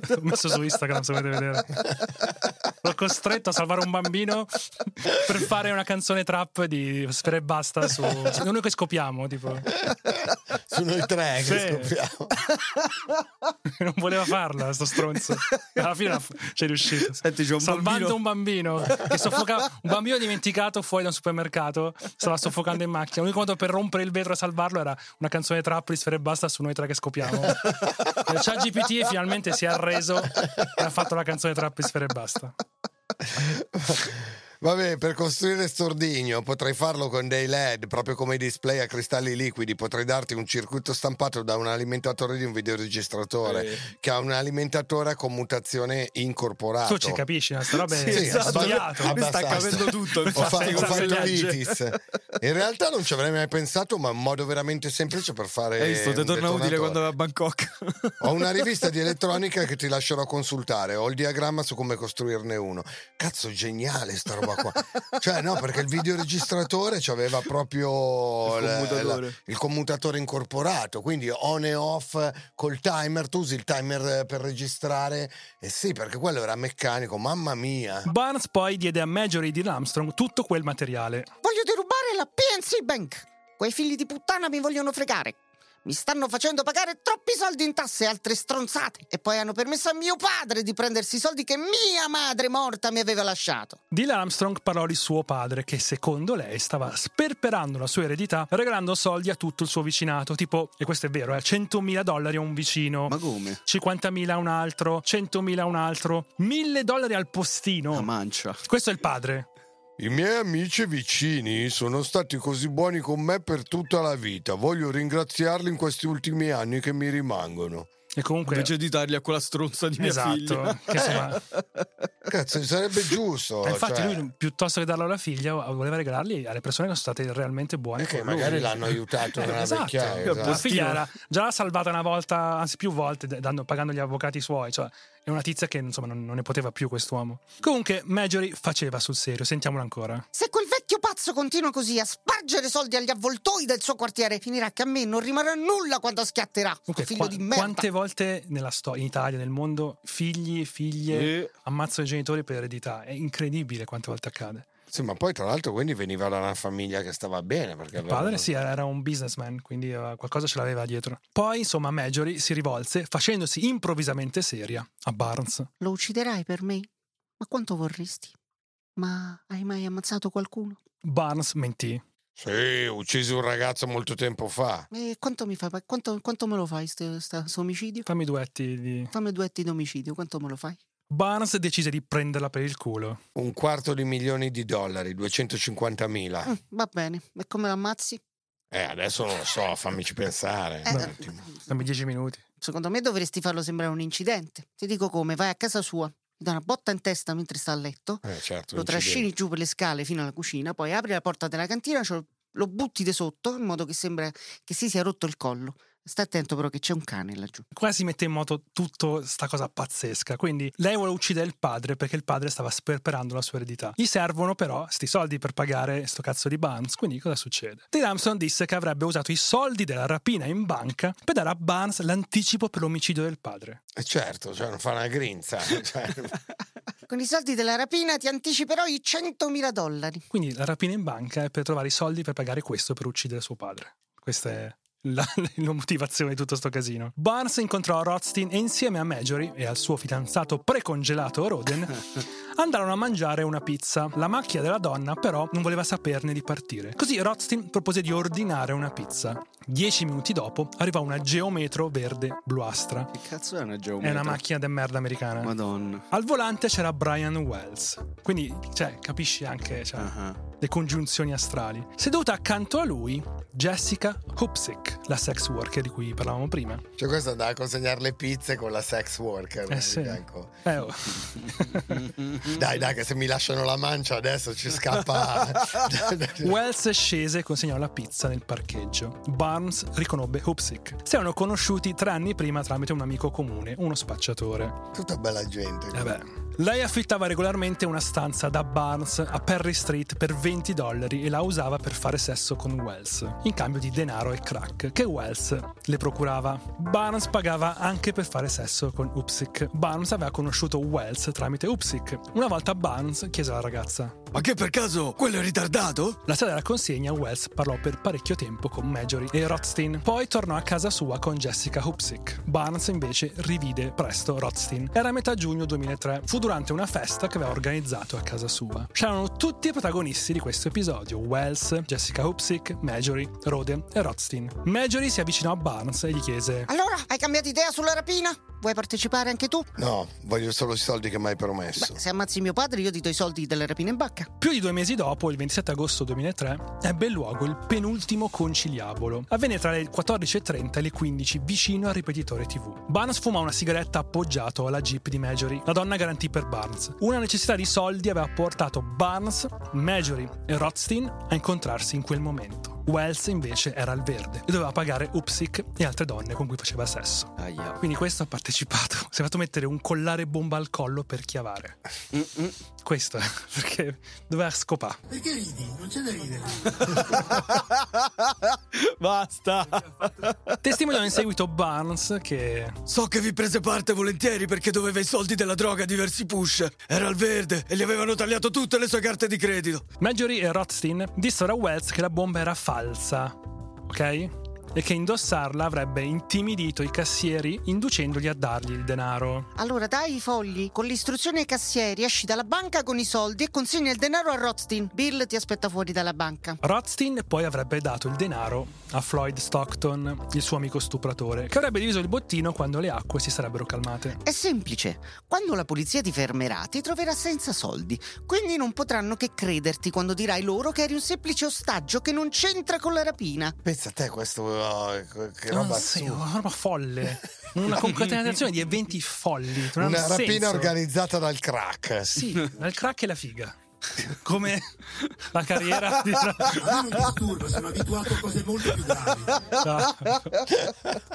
Speaker 2: L'ho messo su Instagram se volete vedere. L'ho costretto a salvare un bambino per fare una canzone trap di Sfere e Basta su noi che scopiamo, tipo.
Speaker 3: Su noi tre che
Speaker 2: Sì.
Speaker 3: scopriamo.
Speaker 2: Non voleva farla, sto stronzo. Alla fine ci è riuscito.
Speaker 5: Senti, c'è un
Speaker 2: Salvando
Speaker 5: bambino-
Speaker 2: un bambino che soffocava, un bambino dimenticato fuori da un supermercato, stava soffocando in macchina. L'unico modo per rompere il vetro e salvarlo era una canzone trap di Sfere e Basta su noi tre che scopiamo. E ChatGPT finalmente si è arreso e ha fatto la canzone trap di Sfere e Basta.
Speaker 3: Vabbè, per costruire stordigno potrei farlo con dei LED, proprio come i display a cristalli liquidi. Potrei darti un circuito stampato da un alimentatore di un videoregistratore che ha un alimentatore a commutazione incorporato.
Speaker 2: Tu ci capisci, no? sta roba è
Speaker 3: Sì,
Speaker 2: sbagliato.
Speaker 3: abbastanza.
Speaker 5: Mi sta capendo tutto,
Speaker 3: Ho, fa- ho fatto l'ITIS. In realtà non ci avrei mai pensato, ma è un modo veramente semplice per fare.
Speaker 5: Hai visto, ti torna utile quando vai a Bangkok.
Speaker 3: Ho una rivista di elettronica che ti lascerò consultare. Ho il diagramma su come costruirne uno. Cazzo, geniale sta roba qua. Cioè, no, perché il videoregistratore aveva proprio
Speaker 5: Il commutatore.
Speaker 3: la- il commutatore incorporato. Quindi on e off col timer. Tu usi il timer per registrare. E sì, perché quello era meccanico. Mamma mia.
Speaker 2: Barnes poi diede a Marjorie di Armstrong tutto quel materiale.
Speaker 7: Voglio derubare la PNC Bank. Quei figli di puttana mi vogliono fregare. Mi stanno facendo pagare troppi soldi in tasse e altre stronzate. E poi hanno permesso a mio padre di prendersi i soldi che mia madre morta mi aveva lasciato.
Speaker 2: Dylan Armstrong parlò di suo padre che secondo lei stava sperperando la sua eredità regalando soldi a tutto il suo vicinato, tipo, e questo è vero, eh, 100.000 dollari a un vicino,
Speaker 5: Ma come?
Speaker 2: 50.000 a un altro, 100.000 a un altro, 1.000 dollari al postino.
Speaker 5: La mancia.
Speaker 2: Questo è il padre.
Speaker 3: I miei amici e vicini sono stati così buoni con me per tutta la vita. Voglio ringraziarli in questi ultimi anni che mi rimangono.
Speaker 2: E comunque...
Speaker 5: Invece di dargli a quella stronza di mia
Speaker 2: esatto,
Speaker 5: figlia.
Speaker 2: che insomma,
Speaker 3: Cazzo, sarebbe giusto.
Speaker 2: Ma infatti
Speaker 3: cioè,
Speaker 2: lui piuttosto che darlo alla figlia voleva regalarli alle persone che sono state realmente buone
Speaker 3: e che
Speaker 2: con lui.
Speaker 3: magari l'hanno aiutato nella
Speaker 2: Esatto.
Speaker 3: vecchiaia.
Speaker 2: La
Speaker 3: esatto.
Speaker 2: figlia era, già l'ha salvata una volta, anzi più volte, dando- pagando gli avvocati suoi. Cioè, è una tizia che insomma non, non ne poteva più quest'uomo. Comunque, Marjorie faceva sul serio, sentiamolo ancora.
Speaker 7: Se quel vecchio pazzo continua così a spargere soldi agli avvoltoi del suo quartiere, finirà che a me non rimarrà nulla quando schiatterà.
Speaker 2: Comunque,
Speaker 7: figlio
Speaker 2: qua-
Speaker 7: di merda.
Speaker 2: quante volte nella storia, in Italia, nel mondo, figli, figlie
Speaker 5: Eh.
Speaker 2: ammazzano i genitori per eredità? È incredibile quante volte accade.
Speaker 3: Sì, ma poi tra l'altro quindi veniva da una famiglia che stava bene. Perché
Speaker 2: Il padre sì, era un businessman, quindi eh, qualcosa ce l'aveva dietro. Poi, insomma, Marjorie si rivolse, facendosi improvvisamente seria, a Barnes.
Speaker 7: Lo ucciderai per me? Ma quanto vorresti? Ma hai mai ammazzato qualcuno?
Speaker 2: Barnes mentì.
Speaker 3: Sì, uccisi un ragazzo molto tempo fa.
Speaker 7: E quanto mi fai? Quanto, quanto me lo fai sto omicidio?
Speaker 2: Fammi duetti di...
Speaker 7: Fammi due atti d'omicidio, quanto me lo fai?
Speaker 2: Barnes decise di prenderla per il culo.
Speaker 3: Un quarto di milioni di dollari, 250 mila.
Speaker 7: Mm, va bene, e come l'ammazzi?
Speaker 3: Eh, adesso non lo so, fammici pensare.
Speaker 7: Eh,
Speaker 3: un attimo.
Speaker 2: Dammi dieci minuti.
Speaker 7: Secondo me dovresti farlo sembrare un incidente. Ti dico come, vai a casa sua, gli dai una botta in testa mentre sta a letto,
Speaker 3: Eh, certo,
Speaker 7: lo
Speaker 3: incidente.
Speaker 7: trascini giù per le scale fino alla cucina, poi apri la porta della cantina, lo, lo butti di sotto in modo che sembra che si sia rotto il collo. Stai attento però che c'è un cane laggiù.
Speaker 2: Qua si mette in moto tutta sta cosa pazzesca. Quindi lei vuole uccidere il padre perché il padre stava sperperando la sua eredità. Gli servono però sti soldi per pagare sto cazzo di Barnes. Quindi cosa succede? Ted Armstrong disse che avrebbe usato i soldi della rapina in banca per dare a Barnes l'anticipo per l'omicidio del padre.
Speaker 3: E certo, cioè non fa una grinza. Cioè,
Speaker 7: Con i soldi della rapina ti anticiperò i 100.000 dollari.
Speaker 2: Quindi la rapina in banca è per trovare i soldi per pagare questo per uccidere suo padre. Questa è la, la motivazione di tutto sto casino. Barnes incontrò Rothstein e insieme a Marjorie e al suo fidanzato precongelato Roden andarono a mangiare una pizza. La macchia della donna però non voleva saperne di partire. Così Rothstein propose di ordinare una pizza. Dieci minuti dopo arrivò una geometro verde bluastra.
Speaker 5: Che cazzo è una
Speaker 2: È
Speaker 5: geometria?
Speaker 2: una macchina de merda americana.
Speaker 5: Madonna.
Speaker 2: Al volante c'era Brian Wells. Quindi, cioè, capisci anche cioè,
Speaker 5: Ah.
Speaker 2: le congiunzioni astrali. Seduta accanto a lui, Jessica Hupsick, la sex worker di cui parlavamo prima.
Speaker 3: cioè questo andava a consegnare le pizze con la sex worker.
Speaker 2: Eh sì.
Speaker 3: fianco.
Speaker 2: Eh, oh.
Speaker 3: Dai, dai, che se mi lasciano la mancia adesso ci scappa.
Speaker 2: Wells scese e consegnò la pizza nel parcheggio. Barnes riconobbe Hupsick. Si erano conosciuti tre anni prima tramite un amico comune, uno spacciatore.
Speaker 3: Tutta bella gente.
Speaker 2: Eh beh. Lei affittava regolarmente una stanza da Barnes a Perry Street per 20 dollari e la usava per fare sesso con Wells, in cambio di denaro e crack che Wells le procurava. Barnes pagava anche per fare sesso con Upsick. Barnes aveva conosciuto Wells tramite Upsick. Una volta Barnes chiese alla ragazza:
Speaker 5: Ma che per caso quello è ritardato?
Speaker 2: La sera della consegna, Wells parlò per parecchio tempo con Marjorie e Rothstein. Poi tornò a casa sua con Jessica Hupsick. Barnes invece rivide presto Rothstein. Era a metà giugno 2003. Fu durante una festa che aveva organizzato a casa sua. C'erano tutti i protagonisti di questo episodio: Wells, Jessica Hupsick, Marjorie, Rode e Rothstein. Marjorie si avvicinò a Barnes e gli chiese:
Speaker 7: Allora, hai cambiato idea sulla rapina? Vuoi partecipare anche tu?
Speaker 3: No, voglio solo i soldi che mi hai promesso.
Speaker 7: Beh, se ammazzi mio padre, io ti do i soldi della rapina in bacca.
Speaker 2: Più di due mesi dopo, il 27 agosto 2003, ebbe luogo il penultimo conciliabolo. Avvenne tra le 14.30 e le 15 vicino al ripetitore TV. Barnes fumò una sigaretta appoggiato alla jeep di Marjorie. La donna garantì per Barnes. Una necessità di soldi aveva portato Barnes, Marjorie e Rothstein a incontrarsi in quel momento. Wells invece era al verde e doveva pagare Upsick e altre donne con cui faceva sesso.
Speaker 5: Aia.
Speaker 2: Quindi questo ha partecipato. Si è fatto mettere un collare bomba al collo per chiavare. Questo è perché doveva scopare.
Speaker 4: Perché ridi? Non c'è da ridere.
Speaker 5: Basta.
Speaker 2: Testimoniò in seguito Barnes che
Speaker 5: So che vi prese parte volentieri perché doveva i soldi della droga a diversi push. Era al verde e gli avevano tagliato tutte le sue carte di credito.
Speaker 2: Marjorie e Rothstein dissero a Wells che la bomba era falsa, ok? E che indossarla avrebbe intimidito i cassieri inducendoli a dargli il denaro.
Speaker 7: Allora dai i fogli, con l'istruzione ai cassieri, esci dalla banca con i soldi e consegna il denaro a Rothstein. Bill ti aspetta fuori dalla banca.
Speaker 2: Rothstein poi avrebbe dato il denaro a Floyd Stockton, il suo amico stupratore, che avrebbe diviso il bottino quando le acque si sarebbero calmate.
Speaker 7: È semplice. Quando la polizia ti fermerà, ti troverà senza soldi. Quindi non potranno che crederti quando dirai loro che eri un semplice ostaggio che non c'entra con la rapina.
Speaker 3: Pensa a te questo, oh, che
Speaker 2: Ah,
Speaker 3: roba
Speaker 2: sì, una roba folle. Una concatenazione di eventi folli.
Speaker 3: Una rapina
Speaker 2: senso.
Speaker 3: organizzata dal crack.
Speaker 2: Sì, il crack e la figa. Come la carriera di...
Speaker 4: A me non disturba, sono abituato a cose molto più gravi.
Speaker 2: No.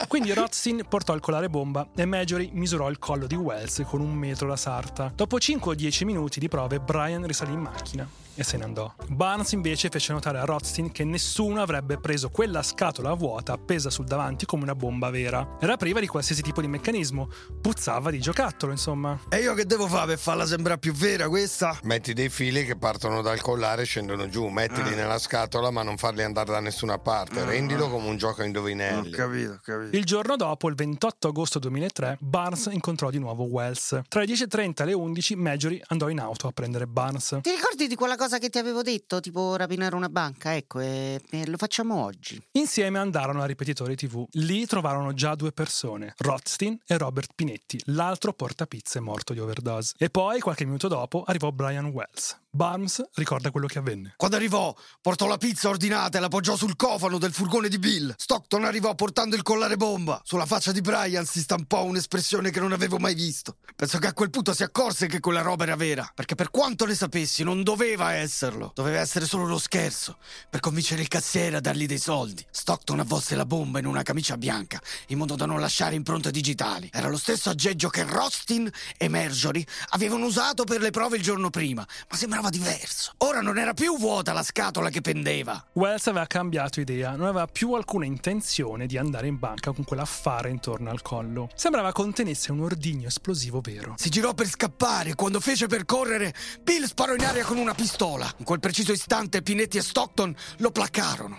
Speaker 2: Quindi Rothstein portò il collare bomba e Marjorie misurò il collo di Wells con un metro la sarta. Dopo 5 o 10 minuti di prove, Brian risalì in macchina e se ne andò. Barnes invece fece notare a Rothstein che nessuno avrebbe preso quella scatola vuota appesa sul davanti come una bomba vera. Era priva di qualsiasi tipo di meccanismo, puzzava di giocattolo, insomma.
Speaker 5: E io che devo fare per farla sembrare più vera questa?
Speaker 3: Metti dei fili che partono dal collare e scendono giù, mettili
Speaker 5: Ah.
Speaker 3: nella scatola ma non farli andare da nessuna parte, rendilo come un gioco a indovinelli.
Speaker 5: Ho capito, ho capito.
Speaker 2: Il giorno dopo, il 28 agosto 2003, Barnes incontrò di nuovo Wells. Tra le 10.30 e le 11, Marjorie andò in auto a prendere Barnes.
Speaker 7: Ti ricordi di quella cosa che ti avevo detto, tipo rapinare una banca? Ecco, e, e lo facciamo oggi.
Speaker 2: Insieme andarono a ripetitore TV. Lì trovarono già due persone, Rothstein e Robert Pinetti, l'altro portapizze morto di overdose. E poi, qualche minuto dopo, arrivò Brian Wells. Barnes ricorda quello che avvenne.
Speaker 5: Quando arrivò, portò la pizza ordinata e la appoggiò sul cofano del furgone di Bill. Stockton arrivò portando il collare bomba. Sulla faccia di Brian si stampò un'espressione che non avevo mai visto. Penso che a quel punto si accorse che quella roba era vera, perché per quanto ne sapessi non doveva esserlo. Doveva essere solo uno scherzo, per convincere il cassiere a dargli dei soldi. Stockton avvolse la bomba in una camicia bianca, in modo da non lasciare impronte digitali. Era lo stesso aggeggio che Rostin e Marjorie avevano usato per le prove il giorno prima, ma sembrava diverso. Ora non era più vuota la scatola che pendeva.
Speaker 2: Wells aveva cambiato idea, non aveva più alcuna intenzione di andare in banca con quell'affare intorno al collo. Sembrava contenesse un ordigno esplosivo vero.
Speaker 5: Si girò per scappare. Quando fece per correre, Bill sparò in aria con una pistola. In quel preciso istante, Pinetti e Stockton lo placarono.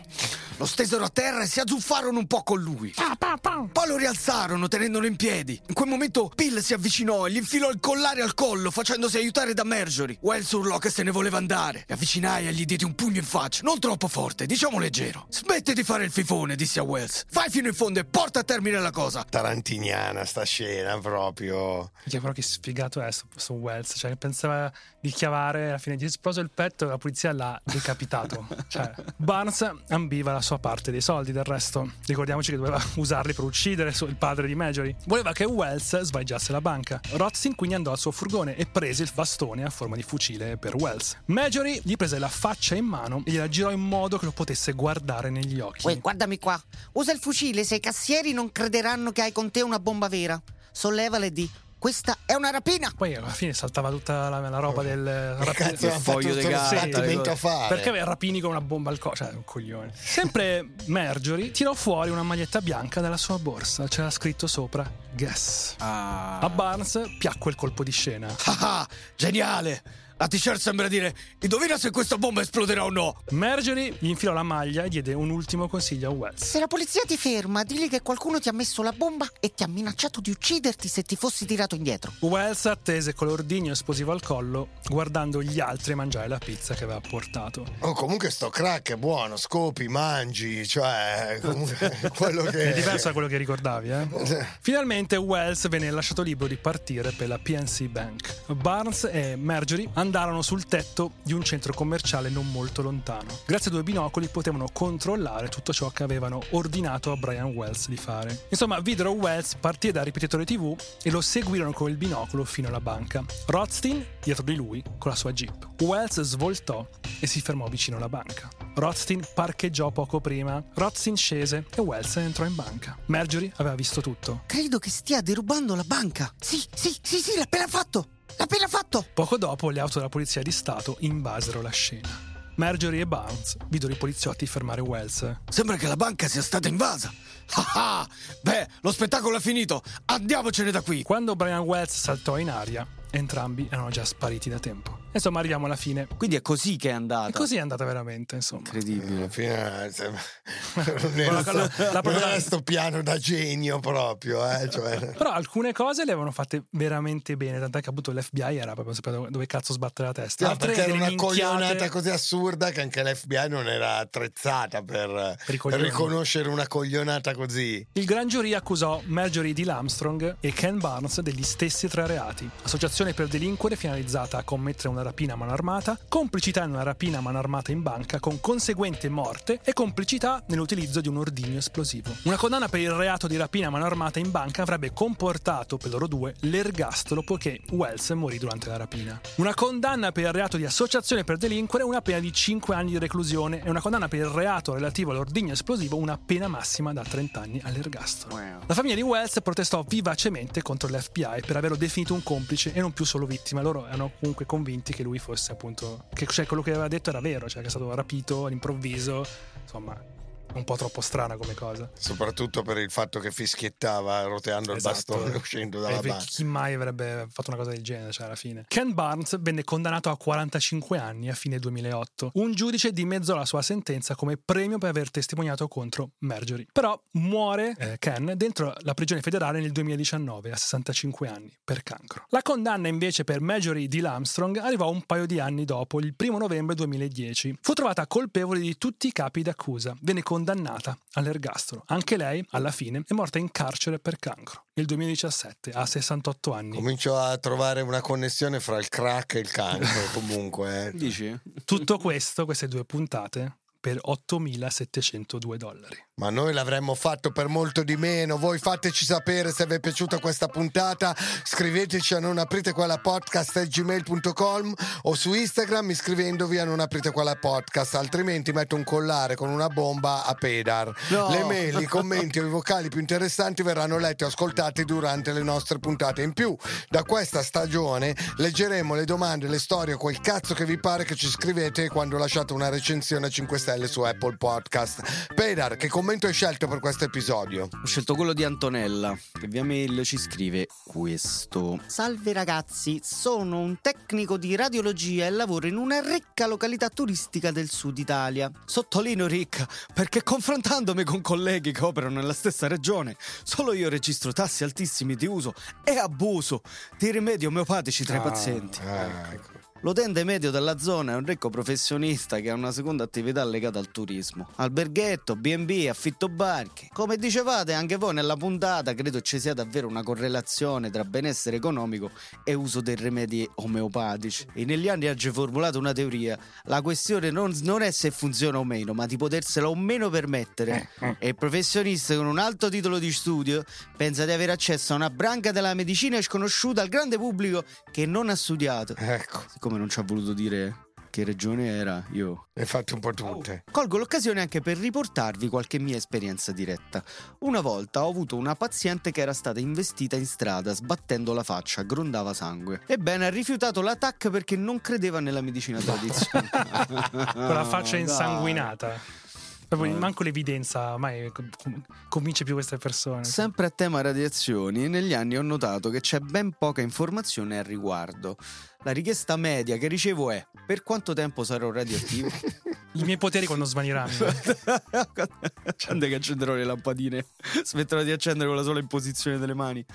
Speaker 5: Lo stesero a terra e si azzuffarono un po' con lui. Poi lo rialzarono tenendolo in piedi. In quel momento Bill si avvicinò e gli infilò il collare al collo facendosi aiutare da Marjorie. Wells urlò che se ne voleva andare. Mi avvicinai e gli diedi un pugno in faccia. Non troppo forte, diciamo leggero. Smetti di fare il fifone, dissi a Wells. Vai fino in fondo e porta a termine la cosa.
Speaker 3: Tarantiniana sta scena proprio.
Speaker 2: Che però che sfigato è su, su Wells, cioè pensava di chiavare, alla fine gli è esploso il petto e la polizia l'ha decapitato. cioè, Barnes ambiva la sua parte dei soldi, del resto ricordiamoci che doveva usarli per uccidere il padre di Marjorie. Voleva che Wells svaligiasse la banca. Rothstein quindi andò al suo furgone e prese il bastone a forma di fucile per Wells. Marjorie gli prese la faccia in mano e gliela girò in modo che lo potesse guardare negli occhi.
Speaker 7: Uè, guardami qua. Usa il fucile se i cassieri non crederanno che hai con te una bomba vera. Sollevala e di. Questa è una rapina!
Speaker 2: Poi alla fine saltava tutta la, la roba del
Speaker 3: Che cazzo
Speaker 5: foglio di
Speaker 3: a fare?
Speaker 2: Perché rapini con una bomba al collo? Cioè, un coglione. Sempre Marjorie tirò fuori una maglietta bianca dalla sua borsa. C'era scritto sopra Guess.
Speaker 5: Ah.
Speaker 2: A Barnes piacque il colpo di scena.
Speaker 5: Ah, geniale! La t-shirt sembra dire: Indovina se questa bomba esploderà o no!
Speaker 2: Marjorie gli infilò la maglia e diede un ultimo consiglio a Wells.
Speaker 7: Se la polizia ti ferma, digli che qualcuno ti ha messo la bomba e ti ha minacciato di ucciderti se ti fossi tirato indietro.
Speaker 2: Wells attese con l'ordigno esplosivo al collo, guardando gli altri mangiare la pizza che aveva portato.
Speaker 3: Oh, comunque sto crack è buono, scopi, mangi, cioè comunque quello che
Speaker 2: È diverso da quello che ricordavi, eh? Finalmente Wells venne lasciato libero di partire per la PNC Bank. Barnes e Marjorie andarono sul tetto di un centro commerciale non molto lontano. Grazie a due binocoli potevano controllare tutto ciò che avevano ordinato a Brian Wells di fare. Insomma, videro Wells partire dal ripetitore TV e lo seguirono con il binocolo fino alla banca. Rothstein dietro di lui con la sua jeep. Wells svoltò e si fermò vicino alla banca. Rothstein parcheggiò poco prima. Rothstein scese e Wells entrò in banca. Marjorie aveva visto tutto.
Speaker 7: Credo che stia derubando la banca. Sì, sì, sì, sì, l'ha appena fatto! Appena fatto!
Speaker 2: Poco dopo le auto della polizia di Stato invasero la scena. Marjorie e Barnes videro i poliziotti fermare Wells.
Speaker 5: Sembra che la banca sia stata invasa. Ah ah! Beh, lo spettacolo è finito. Andiamocene da qui.
Speaker 2: Quando Brian Wells saltò in aria, entrambi erano già spariti da tempo. Insomma, arriviamo alla fine.
Speaker 5: Quindi è così che è andata.
Speaker 2: E così è andata veramente, insomma.
Speaker 5: Incredibile.
Speaker 3: alla fine eh, non
Speaker 2: La-
Speaker 3: era
Speaker 2: la-
Speaker 3: sto,
Speaker 2: la
Speaker 3: era sto piano da genio proprio, eh, cioè.
Speaker 2: Però alcune cose le avevano fatte veramente bene, tant'è che appunto l'FBI era proprio sapeva dove- cazzo sbattere la testa.
Speaker 3: No,
Speaker 2: Altre
Speaker 3: perché era una
Speaker 2: minchiate-
Speaker 3: coglionata così assurda che anche l'FBI non era attrezzata per, riconoscere una coglionata così.
Speaker 2: Il gran giurì accusò Marjorie D. Armstrong e Ken Barnes degli stessi tre reati: associazione per delinquere finalizzata a commettere una rapina a mano armata, complicità in una rapina a mano armata in banca con conseguente morte e complicità nell'utilizzo di un ordigno esplosivo. Una condanna per il reato di rapina a mano armata in banca avrebbe comportato per loro due l'ergastolo poiché Wells morì durante la rapina. Una condanna per il reato di associazione per delinquere una pena di 5 anni di reclusione e una condanna per il reato relativo all'ordigno esplosivo una pena massima da 30 anni all'ergastolo. La famiglia di Wells protestò vivacemente contro l'FBI per averlo definito un complice e non più solo vittima. Loro erano comunque convinti che lui fosse appunto che cioè, quello che aveva detto era vero, cioè che è stato rapito all'improvviso, insomma, un po' troppo strana come cosa.
Speaker 3: Soprattutto per il fatto che fischiettava roteando il
Speaker 2: Esatto.
Speaker 3: bastone uscendo dalla
Speaker 2: Eh,
Speaker 3: banca.
Speaker 2: Chi mai avrebbe fatto una cosa del genere, cioè alla fine. Ken Barnes venne condannato a 45 anni a fine 2008. Un giudice dimezzò la sua sentenza come premio per aver testimoniato contro Marjorie. Però muore eh, Ken dentro la prigione federale nel 2019 a 65 anni per cancro. La condanna invece per Marjorie D. Armstrong arrivò un paio di anni dopo, il 1 novembre 2010. Fu trovata colpevole di tutti i capi d'accusa. Venne condannata condannata all'ergastolo. Anche lei, alla fine, è morta in carcere per cancro nel 2017, a 68 anni.
Speaker 3: Comincio a trovare una connessione fra il crack e il cancro, comunque. eh.
Speaker 5: Dici?
Speaker 2: Tutto questo, queste due puntate, per 8.702 dollari.
Speaker 3: Ma noi l'avremmo fatto per molto di meno. Voi fateci sapere se vi è piaciuta questa puntata. Scriveteci a non aprite quella podcast gmail.com o su Instagram iscrivendovi a non aprite quella podcast. Altrimenti metto un collare con una bomba a Pedar.
Speaker 5: No.
Speaker 3: Le mail, i commenti o i vocali più interessanti verranno letti o ascoltati durante le nostre puntate. In più, da questa stagione leggeremo le domande, le storie, quel cazzo che vi pare che ci scrivete quando lasciate una recensione a 5 stelle su Apple Podcast. Pedar, che commento hai scelto per questo episodio?
Speaker 5: Ho scelto quello di Antonella, che via mail ci scrive questo.
Speaker 7: Salve ragazzi, sono un tecnico di radiologia e lavoro in una ricca località turistica del sud Italia.
Speaker 5: Sottolineo ricca, perché confrontandomi con colleghi che operano nella stessa regione, solo io registro tassi altissimi di uso e abuso di rimedi omeopatici tra i pazienti.
Speaker 3: ecco.
Speaker 5: L'utente medio della zona è un ricco professionista che ha una seconda attività legata al turismo. Alberghetto, B&B, affitto barche. Come dicevate anche voi nella puntata, credo ci sia davvero una correlazione tra benessere economico e uso dei rimedi omeopatici. E negli anni oggi formulato una teoria. La questione non, non è se funziona o meno, ma di potersela o meno permettere. E il professionista con un alto titolo di studio pensa di avere accesso a una branca della medicina sconosciuta al grande pubblico che non ha studiato.
Speaker 3: Ecco,
Speaker 5: Siccome non ci ha voluto dire che regione era, io
Speaker 3: hai fatte un po' tutte.
Speaker 5: colgo l'occasione anche per riportarvi qualche mia esperienza diretta. Una volta ho avuto una paziente che era stata investita in strada sbattendo la faccia, grondava sangue. Ebbene, ha rifiutato l'attacco perché non credeva nella medicina tradizionale.
Speaker 2: Con la faccia
Speaker 5: Dai.
Speaker 2: insanguinata. Proprio manco l'evidenza mai convince più queste persone.
Speaker 5: Sempre a tema radiazioni, negli anni ho notato che c'è ben poca informazione al riguardo. La richiesta media che ricevo è: per quanto tempo sarò radioattivo?
Speaker 2: I miei poteri quando svaniranno.
Speaker 5: Quando che accenderò le lampadine? Smetterò di accendere con la sola imposizione delle mani.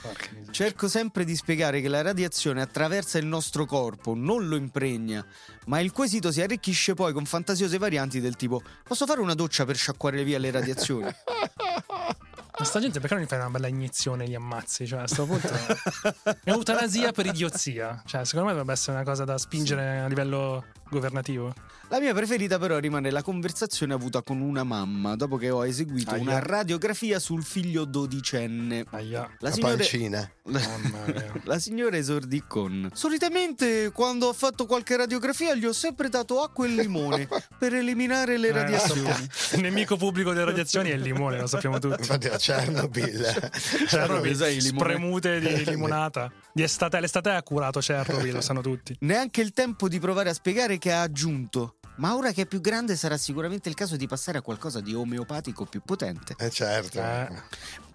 Speaker 5: Cerco sempre di spiegare che la radiazione attraversa il nostro corpo, non lo impregna, ma il quesito si arricchisce poi con fantasiose varianti del tipo: posso fare una doccia per sciacquare via le radiazioni?
Speaker 2: Ma sta gente perché non gli fai una bella iniezione e li ammazzi? Cioè, a sto punto è eutanasia per idiozia. Cioè, secondo me dovrebbe essere una cosa da spingere a livello governativo.
Speaker 5: La mia preferita però rimane la conversazione avuta con una mamma dopo che ho eseguito
Speaker 2: Aia.
Speaker 5: una radiografia sul figlio dodicenne.
Speaker 2: Aia.
Speaker 5: La
Speaker 3: La
Speaker 5: signora,
Speaker 3: pancina.
Speaker 2: Mamma mia.
Speaker 5: la signora esordì con Solitamente quando ho fatto qualche radiografia gli ho sempre dato acqua e limone per eliminare le
Speaker 2: Eh,
Speaker 5: radiazioni.
Speaker 2: Il nemico pubblico delle radiazioni è il limone, lo sappiamo tutti.
Speaker 3: Infatti a Chernobyl.
Speaker 2: Chernobyl,
Speaker 5: sai,
Speaker 2: spremute di limonata. Di estate, l'estate ha curato Chernobyl, lo sanno tutti.
Speaker 5: Neanche il tempo di provare a spiegare che ha aggiunto. Ma ora che è più grande sarà sicuramente il caso di passare a qualcosa di omeopatico più potente.
Speaker 3: Eh certo.
Speaker 2: Eh.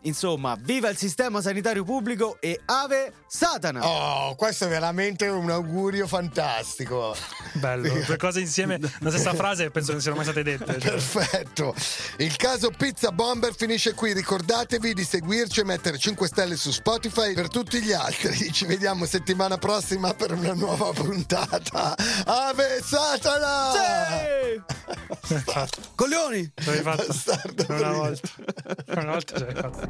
Speaker 5: Insomma, viva il sistema sanitario pubblico e ave Satana!
Speaker 3: Oh, questo è veramente un augurio fantastico.
Speaker 2: Bello, due cose insieme, la stessa frase penso non siano mai state dette. cioè.
Speaker 3: Perfetto. Il caso Pizza Bomber finisce qui. Ricordatevi di seguirci e mettere 5 stelle su Spotify per tutti gli altri. Ci vediamo settimana prossima per una nuova puntata. Ave Satana!
Speaker 5: Sì! Coglioni!
Speaker 2: L'avevi fatto
Speaker 3: Bastardo
Speaker 2: una volta. Una volta ce l'hai fatta.